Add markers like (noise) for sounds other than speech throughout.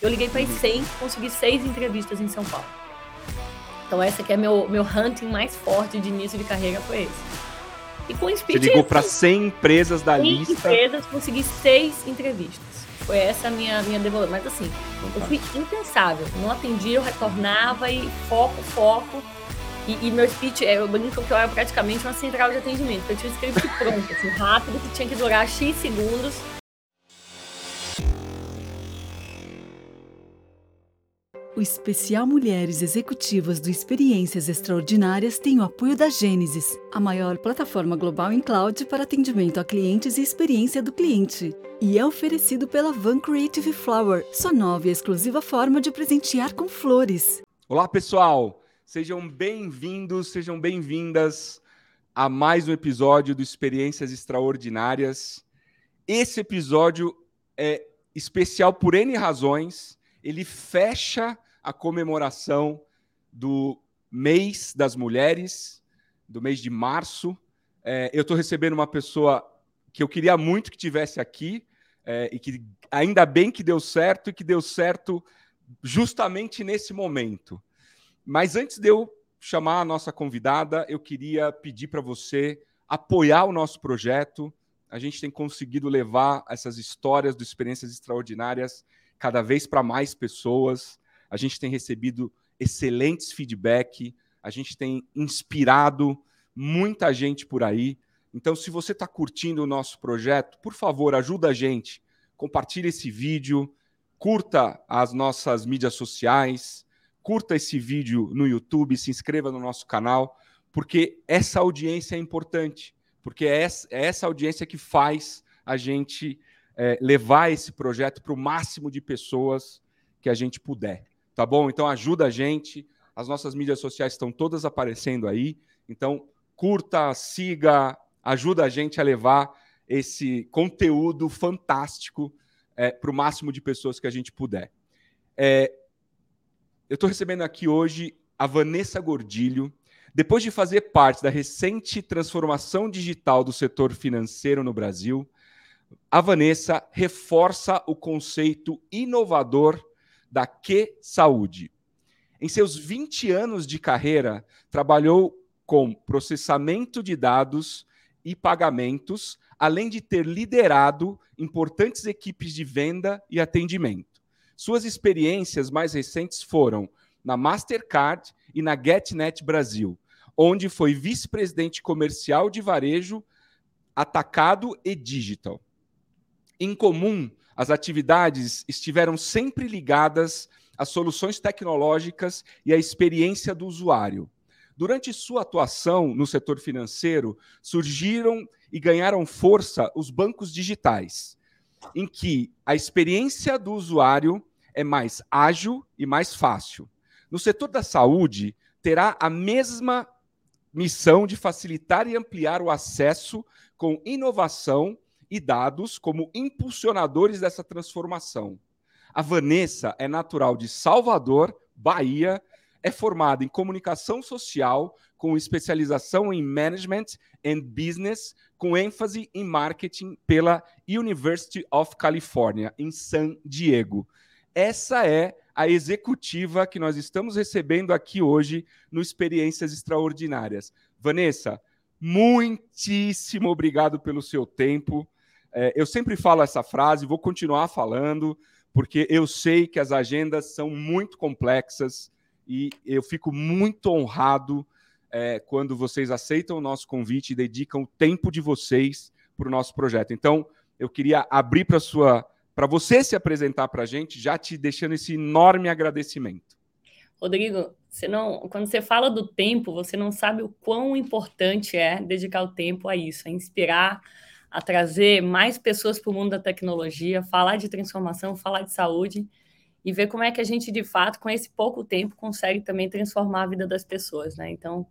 Eu liguei para 100, consegui seis entrevistas em São Paulo. Então essa que é meu meu hunting mais forte de início de carreira foi esse. E com o Speed, Você ligou para 100 empresas da 100 lista. 100 empresas, consegui seis entrevistas. Foi essa a minha, minha devolução. Mas assim, eu fui impensável. Não atendia, eu retornava e foco, foco. E, e, meu speech, eu brinco que eu era praticamente uma central de atendimento. Eu tinha um script pronto, assim, rápido, que tinha que durar X segundos. O especial Mulheres Executivas do Experiências Extraordinárias tem o apoio da Gênesis, a maior plataforma global em cloud para atendimento a clientes e experiência do cliente. E é oferecido pela Van Creative Flower, sua nova e exclusiva forma de presentear com flores. Olá, pessoal! Sejam bem-vindos, sejam bem-vindas a mais um episódio do Experiências Extraordinárias. Esse episódio é especial por N razões. Ele fecha a comemoração do mês das mulheres, do mês de março. É, eu estou recebendo uma pessoa que eu queria muito que tivesse aqui é, e que ainda bem que deu certo e que deu certo justamente nesse momento. Mas antes de eu chamar a nossa convidada, eu queria pedir para você apoiar o nosso projeto. A gente tem conseguido levar essas histórias de experiências extraordinárias cada vez para mais pessoas a gente tem recebido excelentes feedback, a gente tem inspirado muita gente por aí. Então, se você está curtindo o nosso projeto, por favor, ajuda a gente. Compartilhe esse vídeo, curta as nossas mídias sociais, curta esse vídeo no YouTube, se inscreva no nosso canal, porque essa audiência é importante, porque é essa, é audiência que faz a gente é, levar esse projeto para o máximo de pessoas que a gente puder tá bom? Então ajuda a gente. As nossas mídias sociais estão todas aparecendo aí. Então curta, siga, ajuda a gente a levar esse conteúdo fantástico é, para o máximo de pessoas que a gente puder. É, eu estou recebendo aqui hoje a Vanessa Gordilho. Depois de fazer parte da recente transformação digital do setor financeiro no Brasil, a Vanessa reforça o conceito inovador da Que Saúde. Em seus 20 anos de carreira, trabalhou com processamento de dados e pagamentos, além de ter liderado importantes equipes de venda e atendimento. Suas experiências mais recentes foram na Mastercard e na GetNet Brasil, onde foi vice-presidente comercial de varejo, atacado e digital. Em comum, as atividades estiveram sempre ligadas às soluções tecnológicas e à experiência do usuário. Durante sua atuação no setor financeiro, surgiram e ganharam força os bancos digitais, em que a experiência do usuário é mais ágil e mais fácil. No setor da saúde, terá a mesma missão de facilitar e ampliar o acesso com inovação e dados como impulsionadores dessa transformação. A Vanessa é natural de Salvador, Bahia, é formada em comunicação social com especialização em management and business, com ênfase em marketing pela University of California em San Diego. Essa é a executiva que nós estamos recebendo aqui hoje no Experiências Extraordinárias. Vanessa, muitíssimo obrigado pelo seu tempo. É, eu sempre falo essa frase, vou continuar falando, porque eu sei que as agendas são muito complexas e eu fico muito honrado é, quando vocês aceitam o nosso convite e dedicam o tempo de vocês para o nosso projeto. Então, eu queria abrir para sua para você se apresentar para a gente, já te deixando esse enorme agradecimento. Rodrigo, você não, quando você fala do tempo, você não sabe o quão importante é dedicar o tempo a isso, a inspirar a trazer mais pessoas para o mundo da tecnologia, falar de transformação, falar de saúde e ver como é que a gente, de fato, com esse pouco tempo, consegue também transformar a vida das pessoas, né? Então,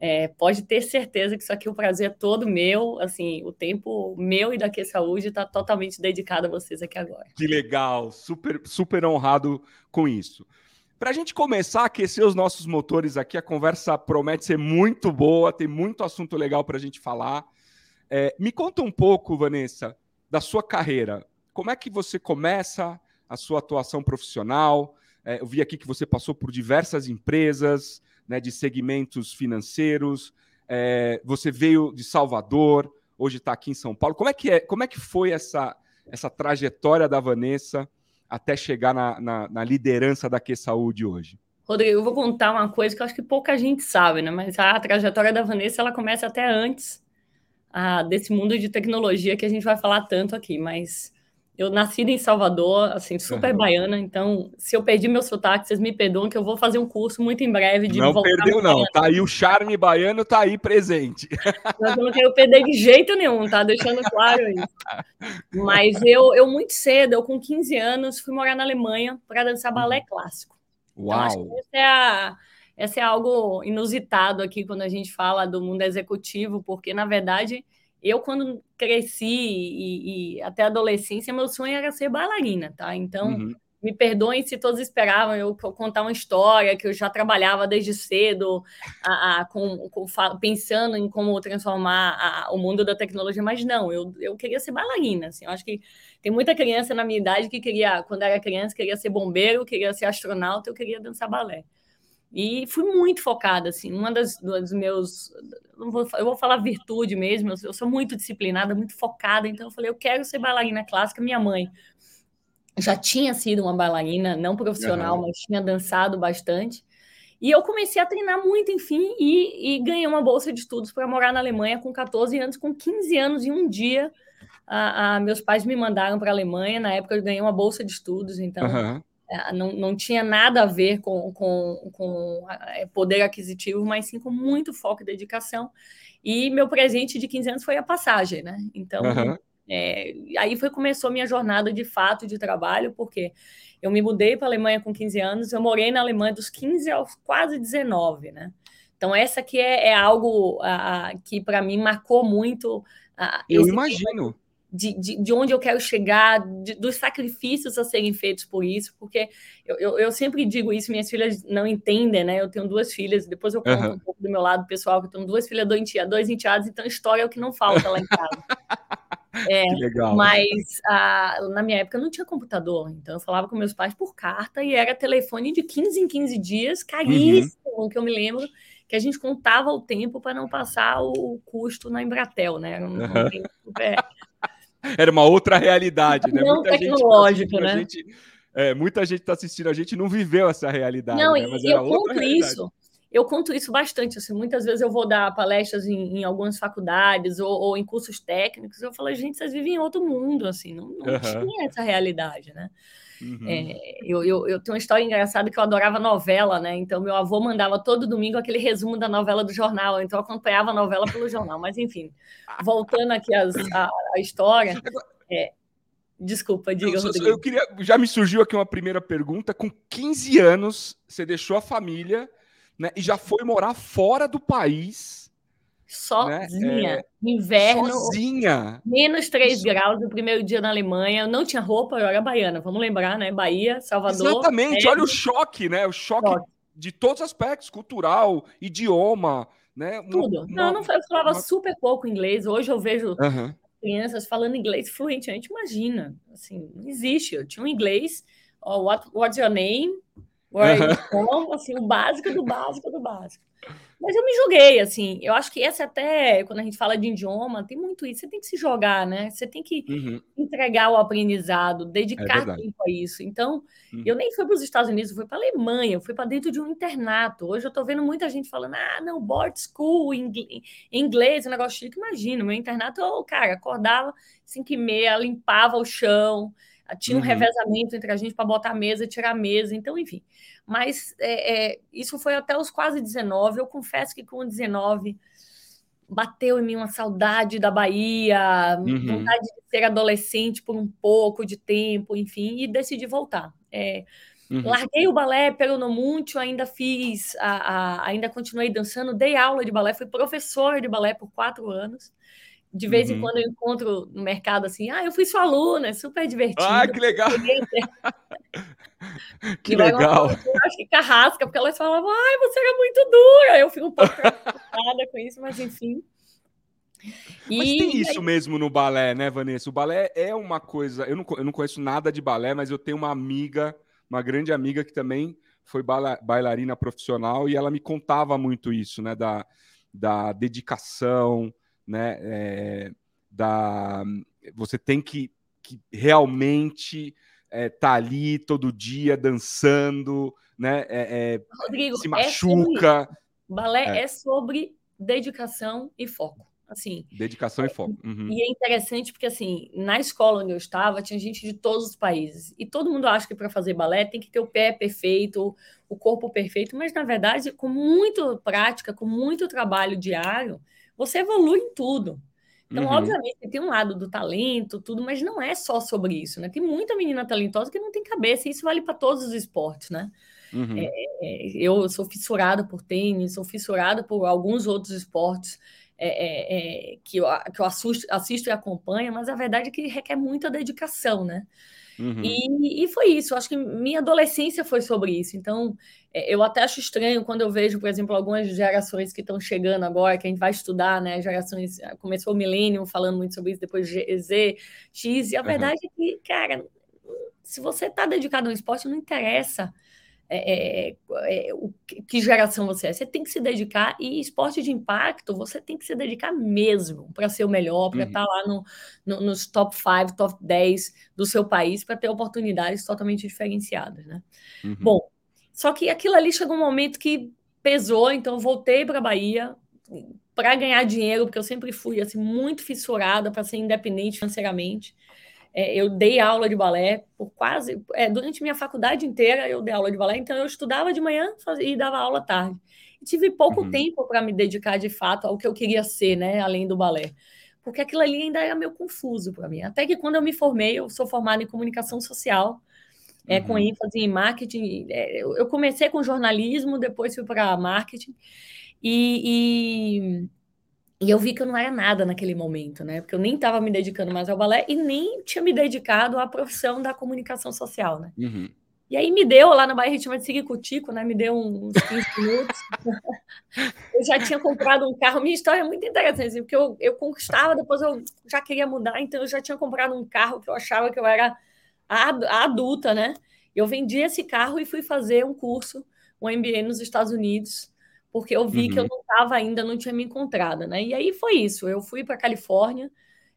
é, pode ter certeza que isso aqui, o prazer é todo meu, assim, o tempo meu e da Que Saúde está totalmente dedicado a vocês aqui agora. Que legal, super, super honrado com isso. Para a gente começar a aquecer os nossos motores aqui, a conversa promete ser muito boa, tem muito assunto legal para a gente falar. É, me conta um pouco, Vanessa, da sua carreira. Como é que você começa a sua atuação profissional. É, eu vi aqui que você passou por diversas empresas, né, de segmentos financeiros. É, você veio de Salvador, hoje está aqui em São Paulo. Como é que é? Como é que foi essa essa trajetória da Vanessa até chegar na, na, na liderança da Que Saúde hoje? Rodrigo, eu vou contar uma coisa que eu acho que pouca gente sabe, né? Mas a trajetória da Vanessa ela começa até antes ah, desse mundo de tecnologia que a gente vai falar tanto aqui. Mas eu nasci em Salvador, assim, super uhum. baiana, então se eu perdi meu sotaque, vocês me perdoam que eu vou fazer um curso muito em breve de Não perdeu não, tá aí o charme baiano, tá aí presente. Mas eu não quero perder de jeito nenhum, tá? Deixando claro isso. Mas eu, eu muito cedo, eu com 15 anos, fui morar na Alemanha para dançar balé uhum. clássico. Uau! Então, essa é, a, essa é algo inusitado aqui quando a gente fala do mundo executivo, porque na verdade eu, quando cresci e, e, até adolescência, meu sonho era ser bailarina, tá? Então, uhum. me perdoem se todos esperavam eu contar uma história que eu já trabalhava desde cedo, a, a, com, com, pensando em como transformar a, o mundo da tecnologia, mas não, eu, eu queria ser bailarina, assim, eu acho que tem muita criança na minha idade que queria, quando era criança, queria ser bombeiro, queria ser astronauta, eu queria dançar balé. E fui muito focada, assim, uma das dos meus, vou, eu vou falar virtude mesmo, eu, eu sou muito disciplinada, muito focada, então eu falei, eu quero ser bailarina clássica. Minha mãe já tinha sido uma bailarina, não profissional, uhum. mas tinha dançado bastante. E eu comecei a treinar muito, enfim, e, e ganhei uma bolsa de estudos para morar na Alemanha com 14 anos, com 15 anos, em um dia. A, a meus pais me mandaram para a Alemanha, na época eu ganhei uma bolsa de estudos, então uhum. Não, não tinha nada a ver com, com, com é, poder aquisitivo, mas sim com muito foco e dedicação. E meu presente de 15 anos foi a passagem, né? Então, uhum. é, aí foi começou a minha jornada de fato de trabalho, porque eu me mudei para a Alemanha com 15 anos, eu morei na Alemanha dos 15 aos quase 19, né? Então, essa aqui é, é algo a, que para mim marcou muito. A, eu imagino de, de, de, onde eu quero chegar, de, dos sacrifícios a serem feitos por isso, porque eu, eu, eu, sempre digo isso, minhas filhas não entendem, né? Eu tenho duas filhas, depois eu conto uhum. um pouco do meu lado pessoal, que eu tenho duas filhas, dois enteados, dois enteados, então história é o que não falta lá em casa. (laughs) É, legal. Mas a, na minha época não tinha computador, então eu falava com meus pais por carta e era telefone de 15 em 15 dias, caríssimo, uhum. que eu me lembro que a gente contava o tempo para não passar o custo na Embratel, né? Um, uhum. um super era uma outra realidade, né? Não muita tecnológico, gente tá né? Gente, é, muita gente está assistindo a gente não viveu essa realidade. Não, né? Mas e eu conto isso. Eu conto isso bastante. Assim, muitas vezes eu vou dar palestras em, em algumas faculdades ou, ou, em cursos técnicos. Eu falo, gente, vocês vivem em outro mundo, assim, não, não uhum. tinha essa realidade, né? Uhum. É, eu, eu, eu, tenho uma história engraçada que eu adorava novela, né? Então, meu avô mandava todo domingo aquele resumo da novela do jornal, então eu acompanhava a novela pelo jornal. Mas, enfim, voltando aqui às, a, a história. É, desculpa, diga, eu. Eu queria, já me surgiu aqui uma primeira pergunta. Com 15 anos, você deixou a família né, e já foi morar fora do país sozinha. Né? É, inverno. Sozinha. Menos 3 Isso. graus no primeiro dia na Alemanha. Eu não tinha roupa, eu era baiana. Vamos lembrar, né? Bahia, Salvador. Exatamente. É... Olha o choque, né? O choque, choque, de todos os aspectos: cultural, idioma, né? Tudo. Uma, não, não, eu falava uma... super pouco inglês. Hoje eu vejo uhum. crianças falando inglês fluente. A gente imagina. Assim, não existe. Eu tinha um inglês. Oh, what, what's your name? Where are you from? Assim, o básico do básico do básico. Mas eu me joguei, assim. Eu acho que essa até, quando a gente fala de idioma, tem muito isso. Você tem que se jogar, né? Você tem que uhum. entregar o aprendizado, dedicar é tempo a isso. Então, uhum. eu nem fui para os Estados Unidos, eu fui para a Alemanha, eu fui para dentro de um internato. Hoje eu estou vendo muita gente falando, ah, não, board school, inglês, um negócio chique. Imagina, meu internato, eu, cara, acordava 5 e meia, limpava o chão, tinha um uhum. revezamento entre a gente para botar a mesa e tirar a mesa. Então, enfim. Mas é, é, isso foi até os quase 19. Eu confesso que com 19 bateu em mim uma saudade da Bahia, uhum. vontade de ser adolescente por um pouco de tempo, enfim, e decidi voltar. É, uhum. Larguei o balé pelo Nomuncio, ainda fiz, a, a, ainda continuei dançando, dei aula de balé, fui professora de balé por quatro anos. De vez uhum. em quando eu encontro no mercado assim, ah, eu fui sua aluna, é super divertido. Ah, que legal! (laughs) (laughs) que legal! Eu acho que carrasca, porque elas falavam, ai, você era muito dura. Eu fico um pouco (laughs) preocupada com isso, mas enfim. E... Mas tem isso mesmo no balé, né, Vanessa? O balé é uma coisa. Eu não, eu não conheço nada de balé, mas eu tenho uma amiga, uma grande amiga que também foi bailarina profissional e ela me contava muito isso, né? Da, da dedicação, né? É, da você tem que, que realmente é, tá ali todo dia dançando, né? É, é Rodrigo, se é machuca. Sobre... Balé é. é sobre dedicação e foco. Assim, dedicação e foco. Uhum. E é interessante porque assim, na escola onde eu estava, tinha gente de todos os países. E todo mundo acha que para fazer balé tem que ter o pé perfeito, o corpo perfeito, mas na verdade, com muita prática, com muito trabalho diário, você evolui em tudo. Então, uhum. obviamente, tem um lado do talento, tudo, mas não é só sobre isso, né? Tem muita menina talentosa que não tem cabeça, e isso vale para todos os esportes, né? Uhum. É, é, eu sou fissurada por tênis, sou fissurada por alguns outros esportes é, é, é que eu, que eu assisto, assisto, e acompanho, mas a verdade é que requer muita dedicação, né? Uhum. E, e, foi isso, eu acho que minha adolescência foi sobre isso. Então, é, eu até acho estranho quando eu vejo, por exemplo, algumas gerações que estão chegando agora, que a gente vai estudar, né? Gerações. Ah, começou o milênio falando muito sobre isso, depois Z, X, e a uhum. verdade é que, cara, se você está dedicado ao esporte, não interessa é, é, é, o, que geração você é. Você tem que se dedicar, e esporte de impacto, você tem que se dedicar mesmo para ser o melhor, para estar uhum. tá lá no, no, nos top 5, top 10 do seu país, para ter oportunidades totalmente diferenciadas. Né? Uhum. Bom, só que aquilo ali chegou um momento que pesou, então eu voltei para a Bahia para ganhar dinheiro, porque eu sempre fui assim, muito fissurada para ser independente financeiramente. É, eu dei aula de balé por quase. É, durante minha faculdade inteira eu dei aula de balé, então eu estudava de manhã fazia, e dava aula à tarde. E tive pouco uhum. tempo para me dedicar de fato ao que eu queria ser, né, além do balé. Porque aquilo ali ainda era meio confuso para mim. Até que quando eu me formei, eu sou formada em comunicação social, é, uhum. com ênfase em marketing. É, eu comecei com jornalismo, depois fui para marketing. E, e, e eu vi que eu não era nada naquele momento, né? Porque eu nem estava me dedicando mais ao balé e nem tinha me dedicado à profissão da comunicação social, né? Uhum. E aí me deu, lá na Bahia chama de Sigicutico, né? Me deu uns 15 (laughs) minutos. eu já tinha comprado um carro. Minha história é muito interessante, assim, porque eu, eu conquistava, depois eu já queria mudar, então eu já tinha comprado um carro que eu achava que eu era a, a adulta, né? Eu vendi esse carro e fui fazer um curso, um MBA nos Estados Unidos, porque eu vi uhum. que eu uhum. não estava ainda, não tinha me encontrado, né? E aí foi isso. Eu fui para Califórnia.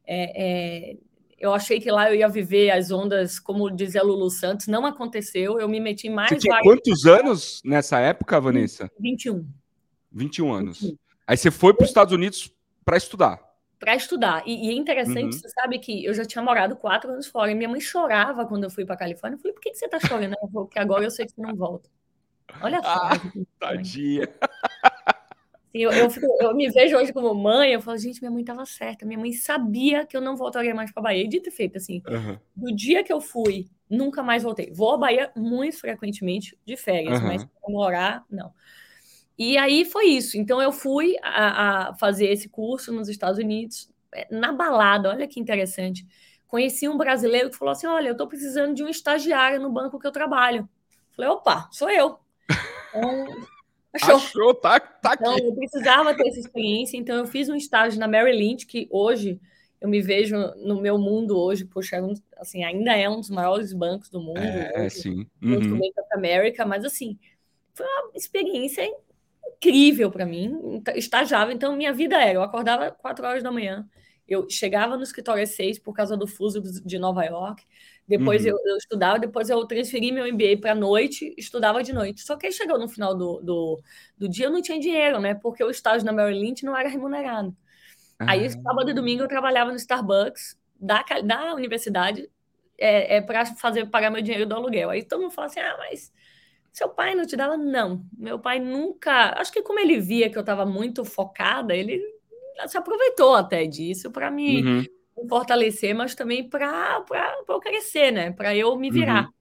É, é, eu achei que lá eu ia viver as ondas, como dizia Lulu Santos, não aconteceu. Eu me meti mais. Você tinha quantos anos nessa época, Vanessa? 21. 21 anos. 21. Aí você foi para os Estados Unidos para estudar. Para estudar. E, e, é interessante, uhum. você sabe que eu já tinha morado quatro anos fora. E minha mãe chorava quando eu fui para Califórnia. Eu falei, por que, que você está chorando? Porque agora eu sei que você não volta. Olha só. Ah, tadinha. Eu, eu, fico, eu, me vejo hoje como mãe, eu falo, gente, minha mãe estava certa. Minha mãe sabia que eu não voltaria mais para Bahia. E dito e feito, assim, uhum. do dia que eu fui, nunca mais voltei. Vou à Bahia muito frequentemente de férias, uhum. mas para morar, não. E aí foi isso. Então eu fui a, a, fazer esse curso nos Estados Unidos, é, na balada, olha que interessante. Conheci um brasileiro que falou assim: olha, eu estou precisando de um estagiário no banco que eu trabalho. Falei, opa, sou eu. Então, achou. achou, tá, tá aqui. Então, eu precisava ter essa experiência, então eu fiz um estágio na Mary Lynch, que hoje eu me vejo no meu mundo hoje, poxa, é assim, ainda é um dos maiores bancos do mundo. É, hoje, sim. Uhum. América, mas assim, foi uma experiência incrível para mim, estagiava, então minha vida era, eu acordava quatro horas da manhã, eu chegava no escritório às seis por causa do fuso de Nova York, depois uhum. eu, eu, estudava, depois eu transferi meu MBA para noite, estudava de noite. Só que aí chegou no final do, do, do, dia, eu não tinha dinheiro, né? Porque o estágio na Merrill Lynch não era remunerado. Uhum. Aí, sábado e domingo, eu trabalhava no Starbucks da, da universidade é, é para fazer pagar meu dinheiro do aluguel. Aí todo mundo fala assim: ah, mas seu pai não te dava? Não. Meu pai nunca. Acho que como ele via que eu estava muito focada, ele se aproveitou até disso para me. Uhum fortalecer, mas também para eu crescer, né? Para eu me virar. Uhum.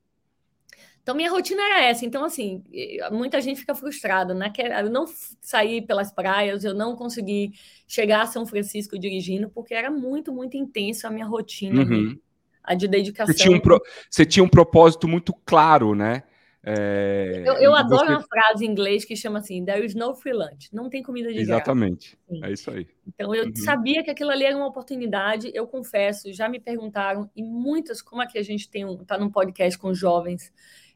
Então, minha rotina era essa. Então, assim, muita gente fica frustrada, né? Eu não saí pelas praias, eu não consegui chegar a São Francisco dirigindo, porque era muito, muito intenso a minha rotina, uhum. a de dedicação. Você tinha, um pro... Você tinha um propósito muito claro, né? É, eu, eu adoro você... uma frase em inglês que chama assim: There is no free lunch. Não tem comida de Exatamente. É isso aí. Então eu uhum. sabia que aquilo ali era uma oportunidade. Eu confesso, já me perguntaram, e muitas, como aqui a gente tem um, tá num podcast com jovens,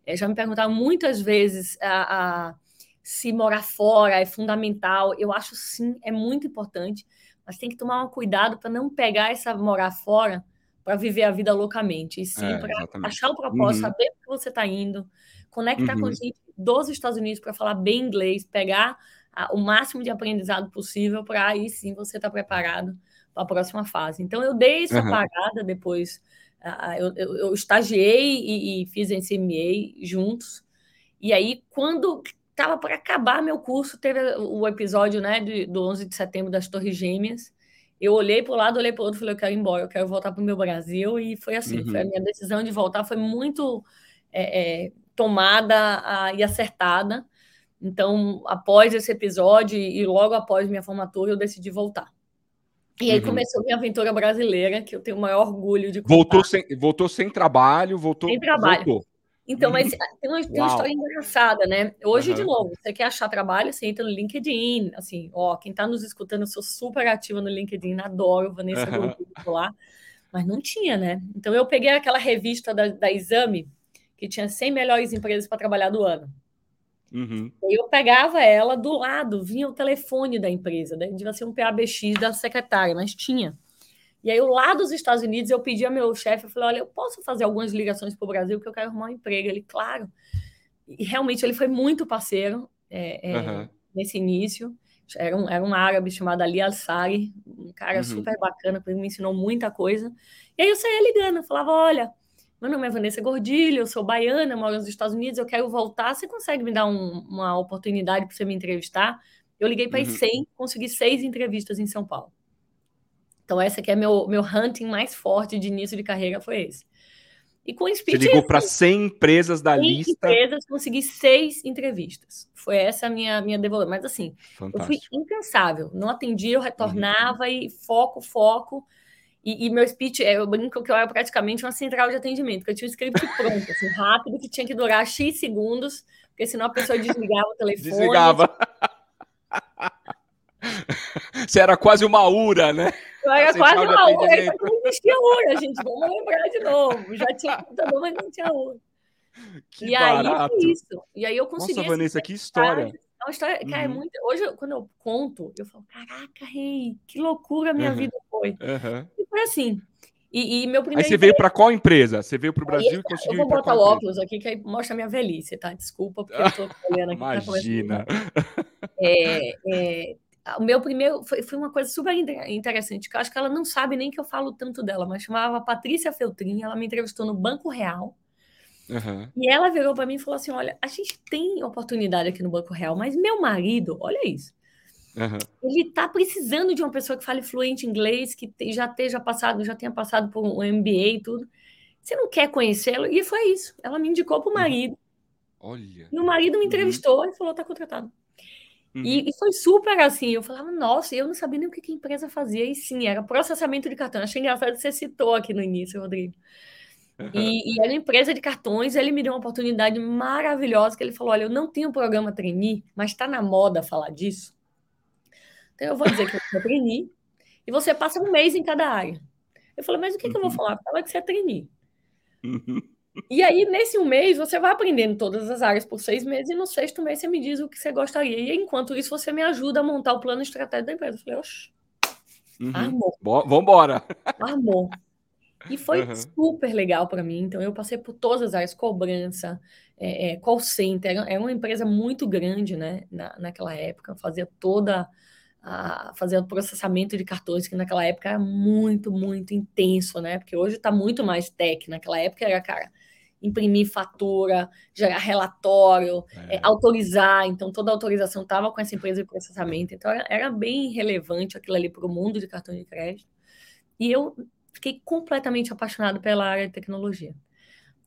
é, já me perguntaram muitas vezes a, a, se morar fora é fundamental. Eu acho sim, é muito importante, mas tem que tomar um cuidado para não pegar essa morar fora para viver a vida loucamente, e sim é, para achar o propósito, uhum. saber que você está indo conectar uhum. com gente dos Estados Unidos para falar bem inglês, pegar a, o máximo de aprendizado possível para aí sim você estar tá preparado para a próxima fase. Então, eu dei essa uhum. parada depois. Uh, eu, eu, eu, estagiei e, e fiz MA juntos. E aí, quando estava para acabar meu curso, teve o episódio né, de, do 11 de setembro das Torres Gêmeas. Eu olhei para o lado, olhei para o outro, falei, eu quero ir embora, eu quero voltar para o meu Brasil. E foi assim, uhum. foi a minha decisão de voltar foi muito é, é, tomada a, e acertada. Então, após esse episódio e logo após minha formatura, eu decidi voltar. E aí uhum. começou minha aventura brasileira, que eu tenho o maior orgulho de contar. Voltou sem, voltou sem trabalho, voltou. Sem trabalho. Voltou. Então, mas uhum. tem uma, tem uma história engraçada, né? Hoje, uhum. de novo, você quer achar trabalho, você entra no LinkedIn, assim, ó, quem está nos escutando, eu sou super ativa no LinkedIn, adoro Vanessa uhum. lá, mas não tinha, né? Então, eu peguei aquela revista da, da Exame, que tinha 100 melhores empresas para trabalhar do ano. Uhum. Eu pegava ela do lado, vinha o telefone da empresa, né? devia ser um PABX da secretária, mas tinha. E aí, lá dos Estados Unidos, eu pedi ao meu chefe, eu falei, olha, eu posso fazer algumas ligações para o Brasil, porque eu quero arrumar um emprego. Ele, claro. E realmente, ele foi muito parceiro é, é, uhum. nesse início. Era um, era um árabe chamado Ali Al-Sari, um cara uhum. super bacana, que me ensinou muita coisa. E aí, eu saía ligando, eu falava, olha, meu nome é Vanessa Gordilho, eu sou baiana, moro nos Estados Unidos, eu quero voltar. Você consegue me dar um, uma oportunidade para você me entrevistar? Eu liguei para uhum. 100, consegui seis entrevistas em São Paulo. Então, essa aqui é meu, meu hunting mais forte de início de carreira, foi esse. E com o Speech, Você ligou para 100 empresas da 100 lista? empresas, consegui seis entrevistas. Foi essa a minha, minha devolução. Mas assim, Fantástico. eu fui incansável. Não atendia, eu retornava uhum. e foco, foco. E, e, meu speech, é, eu brinco que eu era praticamente uma central de atendimento, porque eu tinha um script pronto, assim, rápido, que tinha que durar X segundos, porque senão a pessoa desligava o telefone. Desligava. Você era quase uma URA, né? Eu era quase uma URA, não existia URA, gente, vamos lembrar de novo. Já tinha computador, mas não tinha URA. Que e barato. aí, isso. E aí eu consegui... Nossa, Vanessa, que história. É uma história, cara, é uhum. é muito. Hoje, quando eu conto, eu falo: caraca, rei, que loucura a minha uhum. vida foi. Uhum. Foi assim. E, e meu primeiro. Aí você veio para qual empresa? Você veio para o Brasil aí, e conseguiu. Eu vou botar o óculos aqui, que aí mostra a minha velhice, tá? Desculpa, porque eu tô (laughs) olhando aqui. Tá Imagina. Tá é, é, o meu primeiro foi, foi uma coisa super interessante, que eu acho que ela não sabe nem que eu falo tanto dela, mas chamava Patrícia Feltrin, ela me entrevistou no Banco Real. Uhum. E ela virou para mim e falou assim: Olha, a gente tem oportunidade aqui no Banco Real, mas meu marido, olha isso. Uhum. Ele está precisando de uma pessoa que fale fluente inglês, que já esteja passado, já tenha passado por um MBA e tudo. Você não quer conhecê-lo? E foi isso. Ela me indicou para o marido. Olha. E o marido me uhum. entrevistou uhum. e falou: está contratado. Uhum. E, e, foi super assim. Eu falava, nossa, eu não sabia nem o que, que a empresa fazia. E sim, era processamento de cartão. Achei engraçado que você citou aqui no início, Rodrigo. E, e era empresa de cartões, ele me deu uma oportunidade maravilhosa, que ele falou, olha, eu não tenho programa trainee, mas está na moda falar disso. Então eu vou dizer que você é trainee, e você passa um mês em cada área. Eu falei, mas o que, que eu vou uhum. falar? Fala que você é trainee. Uhum. E aí, nesse um mês, você vai aprendendo todas as áreas por seis meses, e no sexto mês você me diz o que você gostaria. E enquanto isso, você me ajuda a montar o plano estratégico da empresa. Eu falei, oxe, uhum. armou. Vambora. Armou. E foi uhum. super legal para mim. Então, eu passei por todas as áreas, cobrança, é, é, call center. Era, uma empresa muito grande, né? Na, naquela época, fazia toda a, fazia o processamento de cartões, que naquela época era muito, muito intenso, né? Porque hoje está muito mais tech. Naquela época era, cara, imprimir fatura, gerar relatório, é. É, autorizar. Então, toda a autorização estava com essa empresa de processamento. Então, era, era bem relevante aquilo ali para o mundo de cartão de crédito. E eu fiquei completamente apaixonado pela área de tecnologia.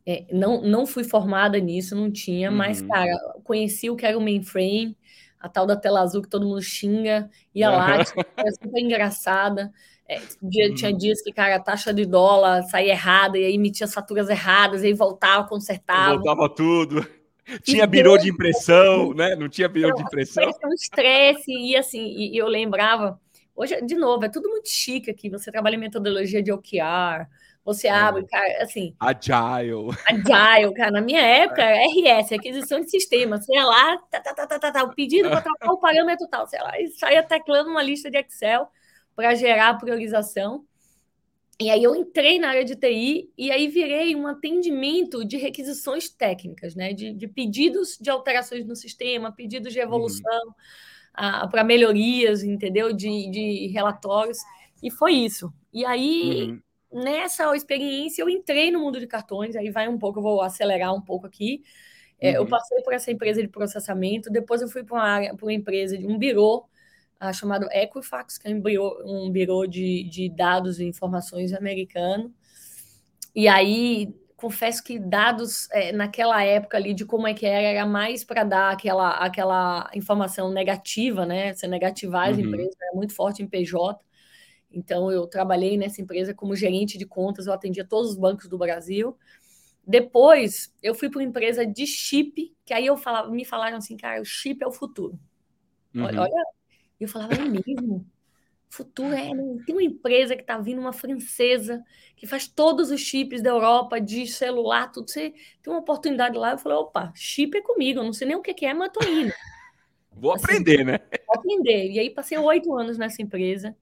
É, não, não fui formada nisso, não tinha, uhum. mas, cara, conheci o que era o mainframe, a tal da tela azul que todo mundo xinga, ia lá, tipo, era super engraçada. É, dia, uhum. Tinha dias que, cara, a taxa de dólar saía errada, e aí emitia as faturas erradas, e aí voltava, consertava. Voltava tudo. tinha birô de impressão, né? Não tinha birô de impressão. Foi um estresse, e assim, e, eu lembrava. Hoje, de novo, é tudo muito chique aqui. Você trabalha em metodologia de OKR, você é. abre, cara, assim. Agile. Agile, cara. Na minha (laughs) época, RS, aquisição de sistema. Sei lá, tá, tá, tá, tá, tá, tá o pedido para trocar o parâmetro tal, sei lá, e saia teclando uma lista de Excel para gerar a priorização. E aí eu entrei na área de TI e aí virei um atendimento de requisições técnicas, né? De, de pedidos de alterações no sistema, pedidos de uhum. evolução uhum. para melhorias, entendeu? De, de relatórios. E foi isso. E aí, uhum. Nessa experiência, eu entrei no mundo de cartões, aí vai um pouco, eu vou acelerar um pouco aqui. É, Eu uhum. passei por essa empresa de processamento, depois eu fui para uma área, uma empresa de um birô uh, chamado Equifax, que é um birô, um birô de, de dados e informações americano. E aí, confesso que dados é, naquela época ali de como é que era, era mais para dar aquela, aquela informação negativa, né? Você negativar as uhum. empresas, era muito forte em PJ. Então, eu trabalhei nessa empresa como gerente de contas, eu atendia todos os bancos do Brasil. Depois, eu fui para uma empresa de chip, que aí eu falava, me falaram assim, cara, o chip é o futuro. Uhum. Olha, e eu falava, é mesmo? Futuro é. Tem uma empresa que está vindo, uma francesa, que faz todos os chips da Europa, de celular, tudo. Você tem uma oportunidade lá. Eu falei, opa, chip é comigo, eu não sei nem o que é, mas estou indo. Vou assim, aprender, né? Vou aprender. E aí passei oito anos nessa empresa.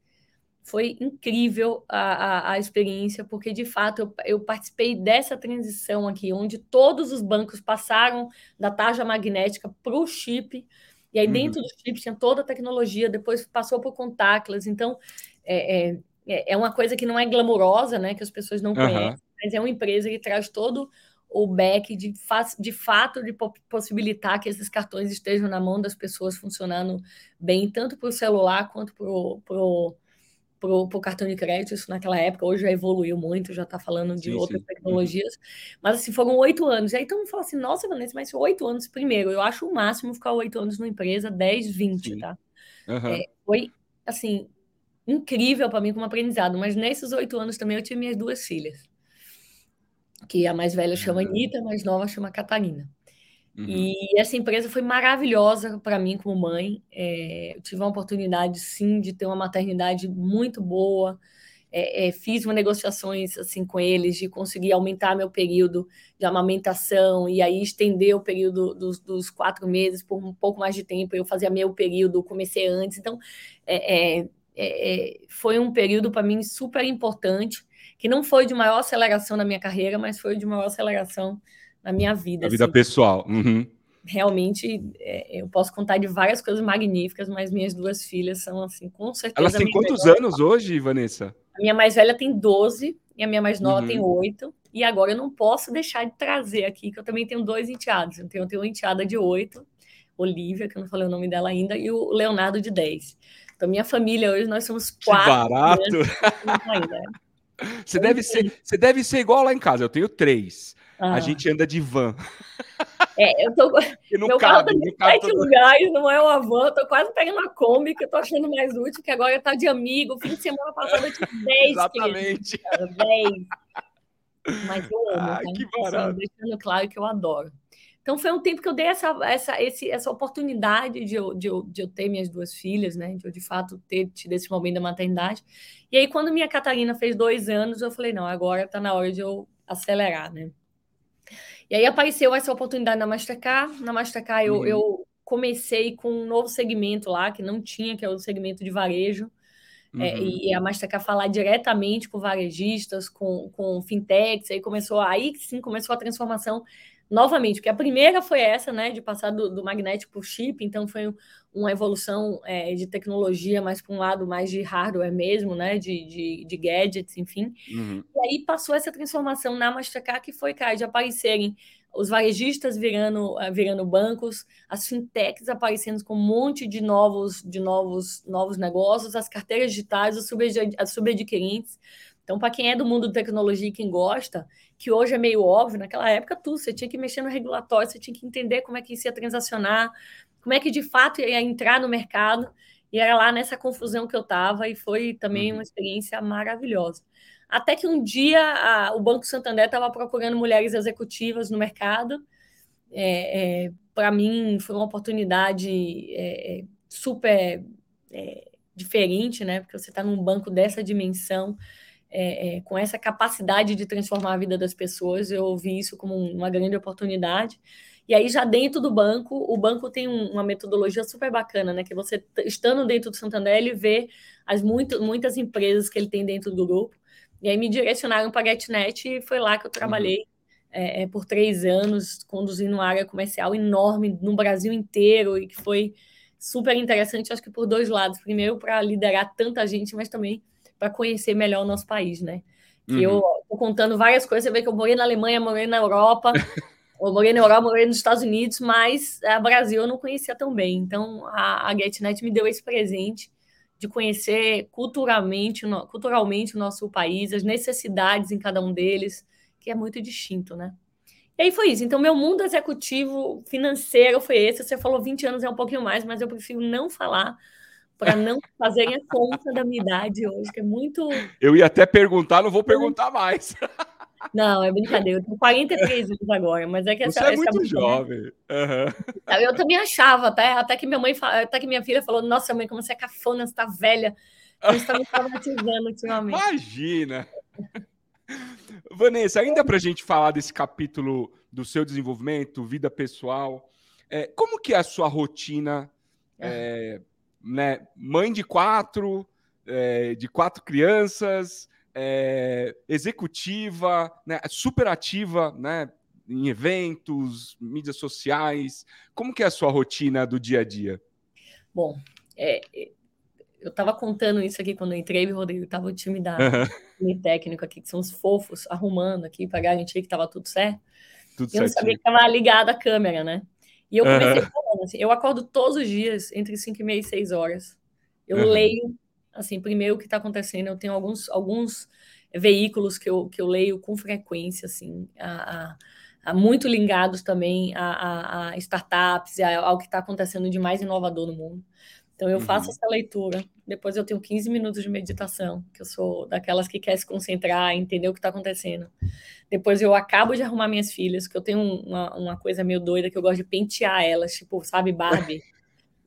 Foi incrível a, a, a experiência, porque de fato eu, eu, participei dessa transição aqui, onde todos os bancos passaram da tarja magnética para o chip e aí, uhum. dentro dos chips, tinha toda a tecnologia, depois passou por contactless. Então, é, é, é uma coisa que não é glamurosa, né? Que as pessoas não conhecem, uhum. mas é uma empresa que traz todo o back de, de fato de possibilitar que esses cartões estejam na mão das pessoas funcionando bem, tanto para o celular quanto para o para o cartão de crédito, isso naquela época, hoje já evoluiu muito, já está falando de sim, outras sim. Uhum. tecnologias, mas assim, foram oito anos. E aí todo mundo fala assim, nossa, Vanessa, mas oito anos, primeiro, eu acho o máximo ficar oito anos numa empresa, 10, 20, sim. tá? Uhum. É, foi, assim, incrível para mim como aprendizado, mas nesses oito anos também eu tive minhas duas filhas, que a mais velha chama uhum. Anitta, a mais nova chama Catarina. Uhum. E essa empresa foi maravilhosa para mim como mãe. É, eu tive uma oportunidade, sim, de ter uma maternidade muito boa. É, é, fiz uma negociações assim com eles de conseguir aumentar meu período de amamentação e aí estender o período dos, dos quatro meses por um pouco mais de tempo. Eu fazia meu período, comecei antes. Então, é, é, é, foi um período para mim super importante, que não foi de maior aceleração na minha carreira, mas foi de maior aceleração na minha vida. Na vida assim. pessoal. Uhum. Realmente, é, eu posso contar de várias coisas magníficas, mas minhas duas filhas são, assim, com certeza. Elas têm quantos anos hoje, Vanessa? A minha mais velha tem 12 e a minha mais nova uhum. tem 8. E agora eu não posso deixar de trazer aqui, que eu também tenho dois enteados. Eu tenho, eu tenho uma enteada de 8, Olivia, que eu não falei o nome dela ainda, e o Leonardo de 10. Então, minha família hoje, nós somos quatro. Que barato! Ainda. (laughs) Você deve, ser, você deve ser igual lá em casa. Eu tenho três. Ah. A gente anda de van. É, eu tô. não meu cabe, carro tá sete todo... lugares, não é uma van, tô quase pegando uma Kombi, que eu tô achando mais útil, que agora tá de amigo. Fim de semana passado eu tive 10 Exatamente. 10. Mas eu amo, ah, tá? que assim, barato. Deixando claro que eu adoro. Então foi um tempo que eu dei essa, essa, esse, essa oportunidade de eu, de, eu, de eu ter minhas duas filhas, né? De eu de fato ter tido esse momento da maternidade. E aí, quando minha Catarina fez dois anos, eu falei, não, agora tá na hora de eu acelerar, né? E aí apareceu essa oportunidade na Mastercard. Na Mastercard eu, uhum. eu comecei com um novo segmento lá, que não tinha, que é o segmento de varejo. É, uhum. É, e a Mastercard falar diretamente com varejistas, com, com fintechs, aí começou, aí sim começou a transformação novamente, porque a primeira foi essa, né, de passar do, do magnético para o chip, então foi uma evolução é, de tecnologia mais para um lado mais de hardware mesmo, né, de, de, de gadgets, enfim. Uhum. E aí passou essa transformação na Mastercard, que foi, cara, de aparecerem os varejistas virando, eh, virando bancos, as fintechs aparecendo com um monte de novos, de novos, novos negócios, as carteiras digitais, os subadquirentes. Então, para quem é do mundo de tecnologia e quem gosta, que hoje é meio óbvio, naquela época tudo, você tinha que mexer no regulatório, você tinha que entender como é que isso ia transacionar, como é que de fato ia entrar no mercado, e era lá nessa confusão que eu estava, e foi também uhum. uma experiência maravilhosa. Até que um dia a, o Banco Santander estava procurando mulheres executivas no mercado, é, é, para mim foi uma oportunidade é, é, super é, diferente, né? Porque você está num banco dessa dimensão, é, com essa capacidade de transformar a vida das pessoas. Eu vi isso como uma grande oportunidade. E aí, já dentro do banco, o banco tem uma metodologia super bacana, né? Que você, estando dentro do Santander, ele vê as muito, muitas empresas que ele tem dentro do grupo. E aí me direcionaram para a GetNet e foi lá que eu trabalhei. Uhum é, é, por três anos, conduzindo uma área comercial enorme no Brasil inteiro e que foi super interessante, acho que por dois lados. Primeiro, para liderar tanta gente, mas também para conhecer melhor o nosso país, né? Que uhum. eu tô contando várias coisas, você vê que eu morei na Alemanha, morei na Europa, (laughs) eu morei na Europa, morei nos Estados Unidos, mas o Brasil eu não conhecia tão bem. Então, a, a GetNet me deu esse presente de conhecer culturalmente, culturalmente o nosso país, as necessidades em cada um deles, que é muito distinto, né? E aí foi isso. Então, meu mundo executivo financeiro foi esse. Você falou 20 anos é um pouquinho mais, mas eu prefiro não falar para não fazerem a conta da minha idade hoje, que é muito. Eu ia até perguntar, não vou perguntar mais. (laughs) Não, é brincadeira. Eu tenho 43 anos agora, mas é que essa, Você é muito jovem. Uhum. Eu também achava, até, até que minha mãe, até que minha filha falou: Nossa, mãe, como você é cafona, você tá velha. Você está me traumatizando (laughs) ultimamente. Imagina! Vanessa, ainda para a gente falar desse capítulo do seu desenvolvimento, vida pessoal, é, como que é a sua rotina, é, né, mãe de quatro, é, de quatro crianças, é, executiva, né, super ativa, né, em eventos, mídias sociais, como que é a sua rotina do dia a dia? Bom, é, eu estava contando isso aqui quando eu entrei, Rodrigo, estava o time da uhum. técnico aqui, que são os fofos, arrumando aqui para garantir que estava tudo certo. Tudo eu não sabia que estava ligada a câmera, né? E eu comecei uhum. falando assim, eu acordo todos os dias entre 5 e meia e 6 horas. Eu uhum. leio, assim, primeiro o que está acontecendo, eu tenho alguns, alguns veículos que eu, que eu leio com frequência, assim, a, a, a muito ligados também a, a, startups, ao que está acontecendo de mais inovador no mundo. Então eu faço uhum. essa leitura, depois eu tenho 15 minutos de meditação, que eu sou daquelas que quer se concentrar, entender o que está acontecendo. Depois eu acabo de arrumar minhas filhas, que eu tenho uma, uma coisa meio doida que eu gosto de pentear elas, tipo, sabe, Barbie (laughs)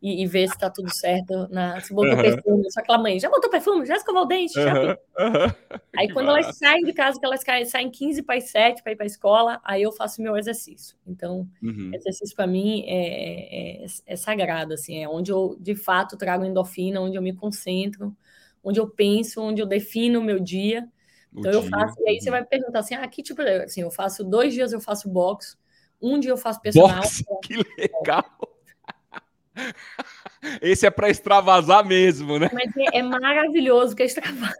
e, e ver se tá tudo certo. Na, se botou uhum. perfume, só aquela mãe, já botou perfume? Já escovou o dente? Já uhum. Aí quando elas saem de casa, que elas saem 15 para as 7 para ir para a escola, aí eu faço meu exercício. Então, uhum. exercício para mim é, é, é, sagrado, assim, é onde eu de fato trago endorfina, onde eu me concentro, onde eu penso, onde eu defino o meu dia. Então eu faço, e aí você vai perguntar assim, ah, que tipo, assim, eu faço dois dias eu faço boxe, um dia eu faço personal. Boxe, (laughs) que legal! (laughs) Esse é para extravasar mesmo, né? Mas é, é maravilhoso, porque extravasa.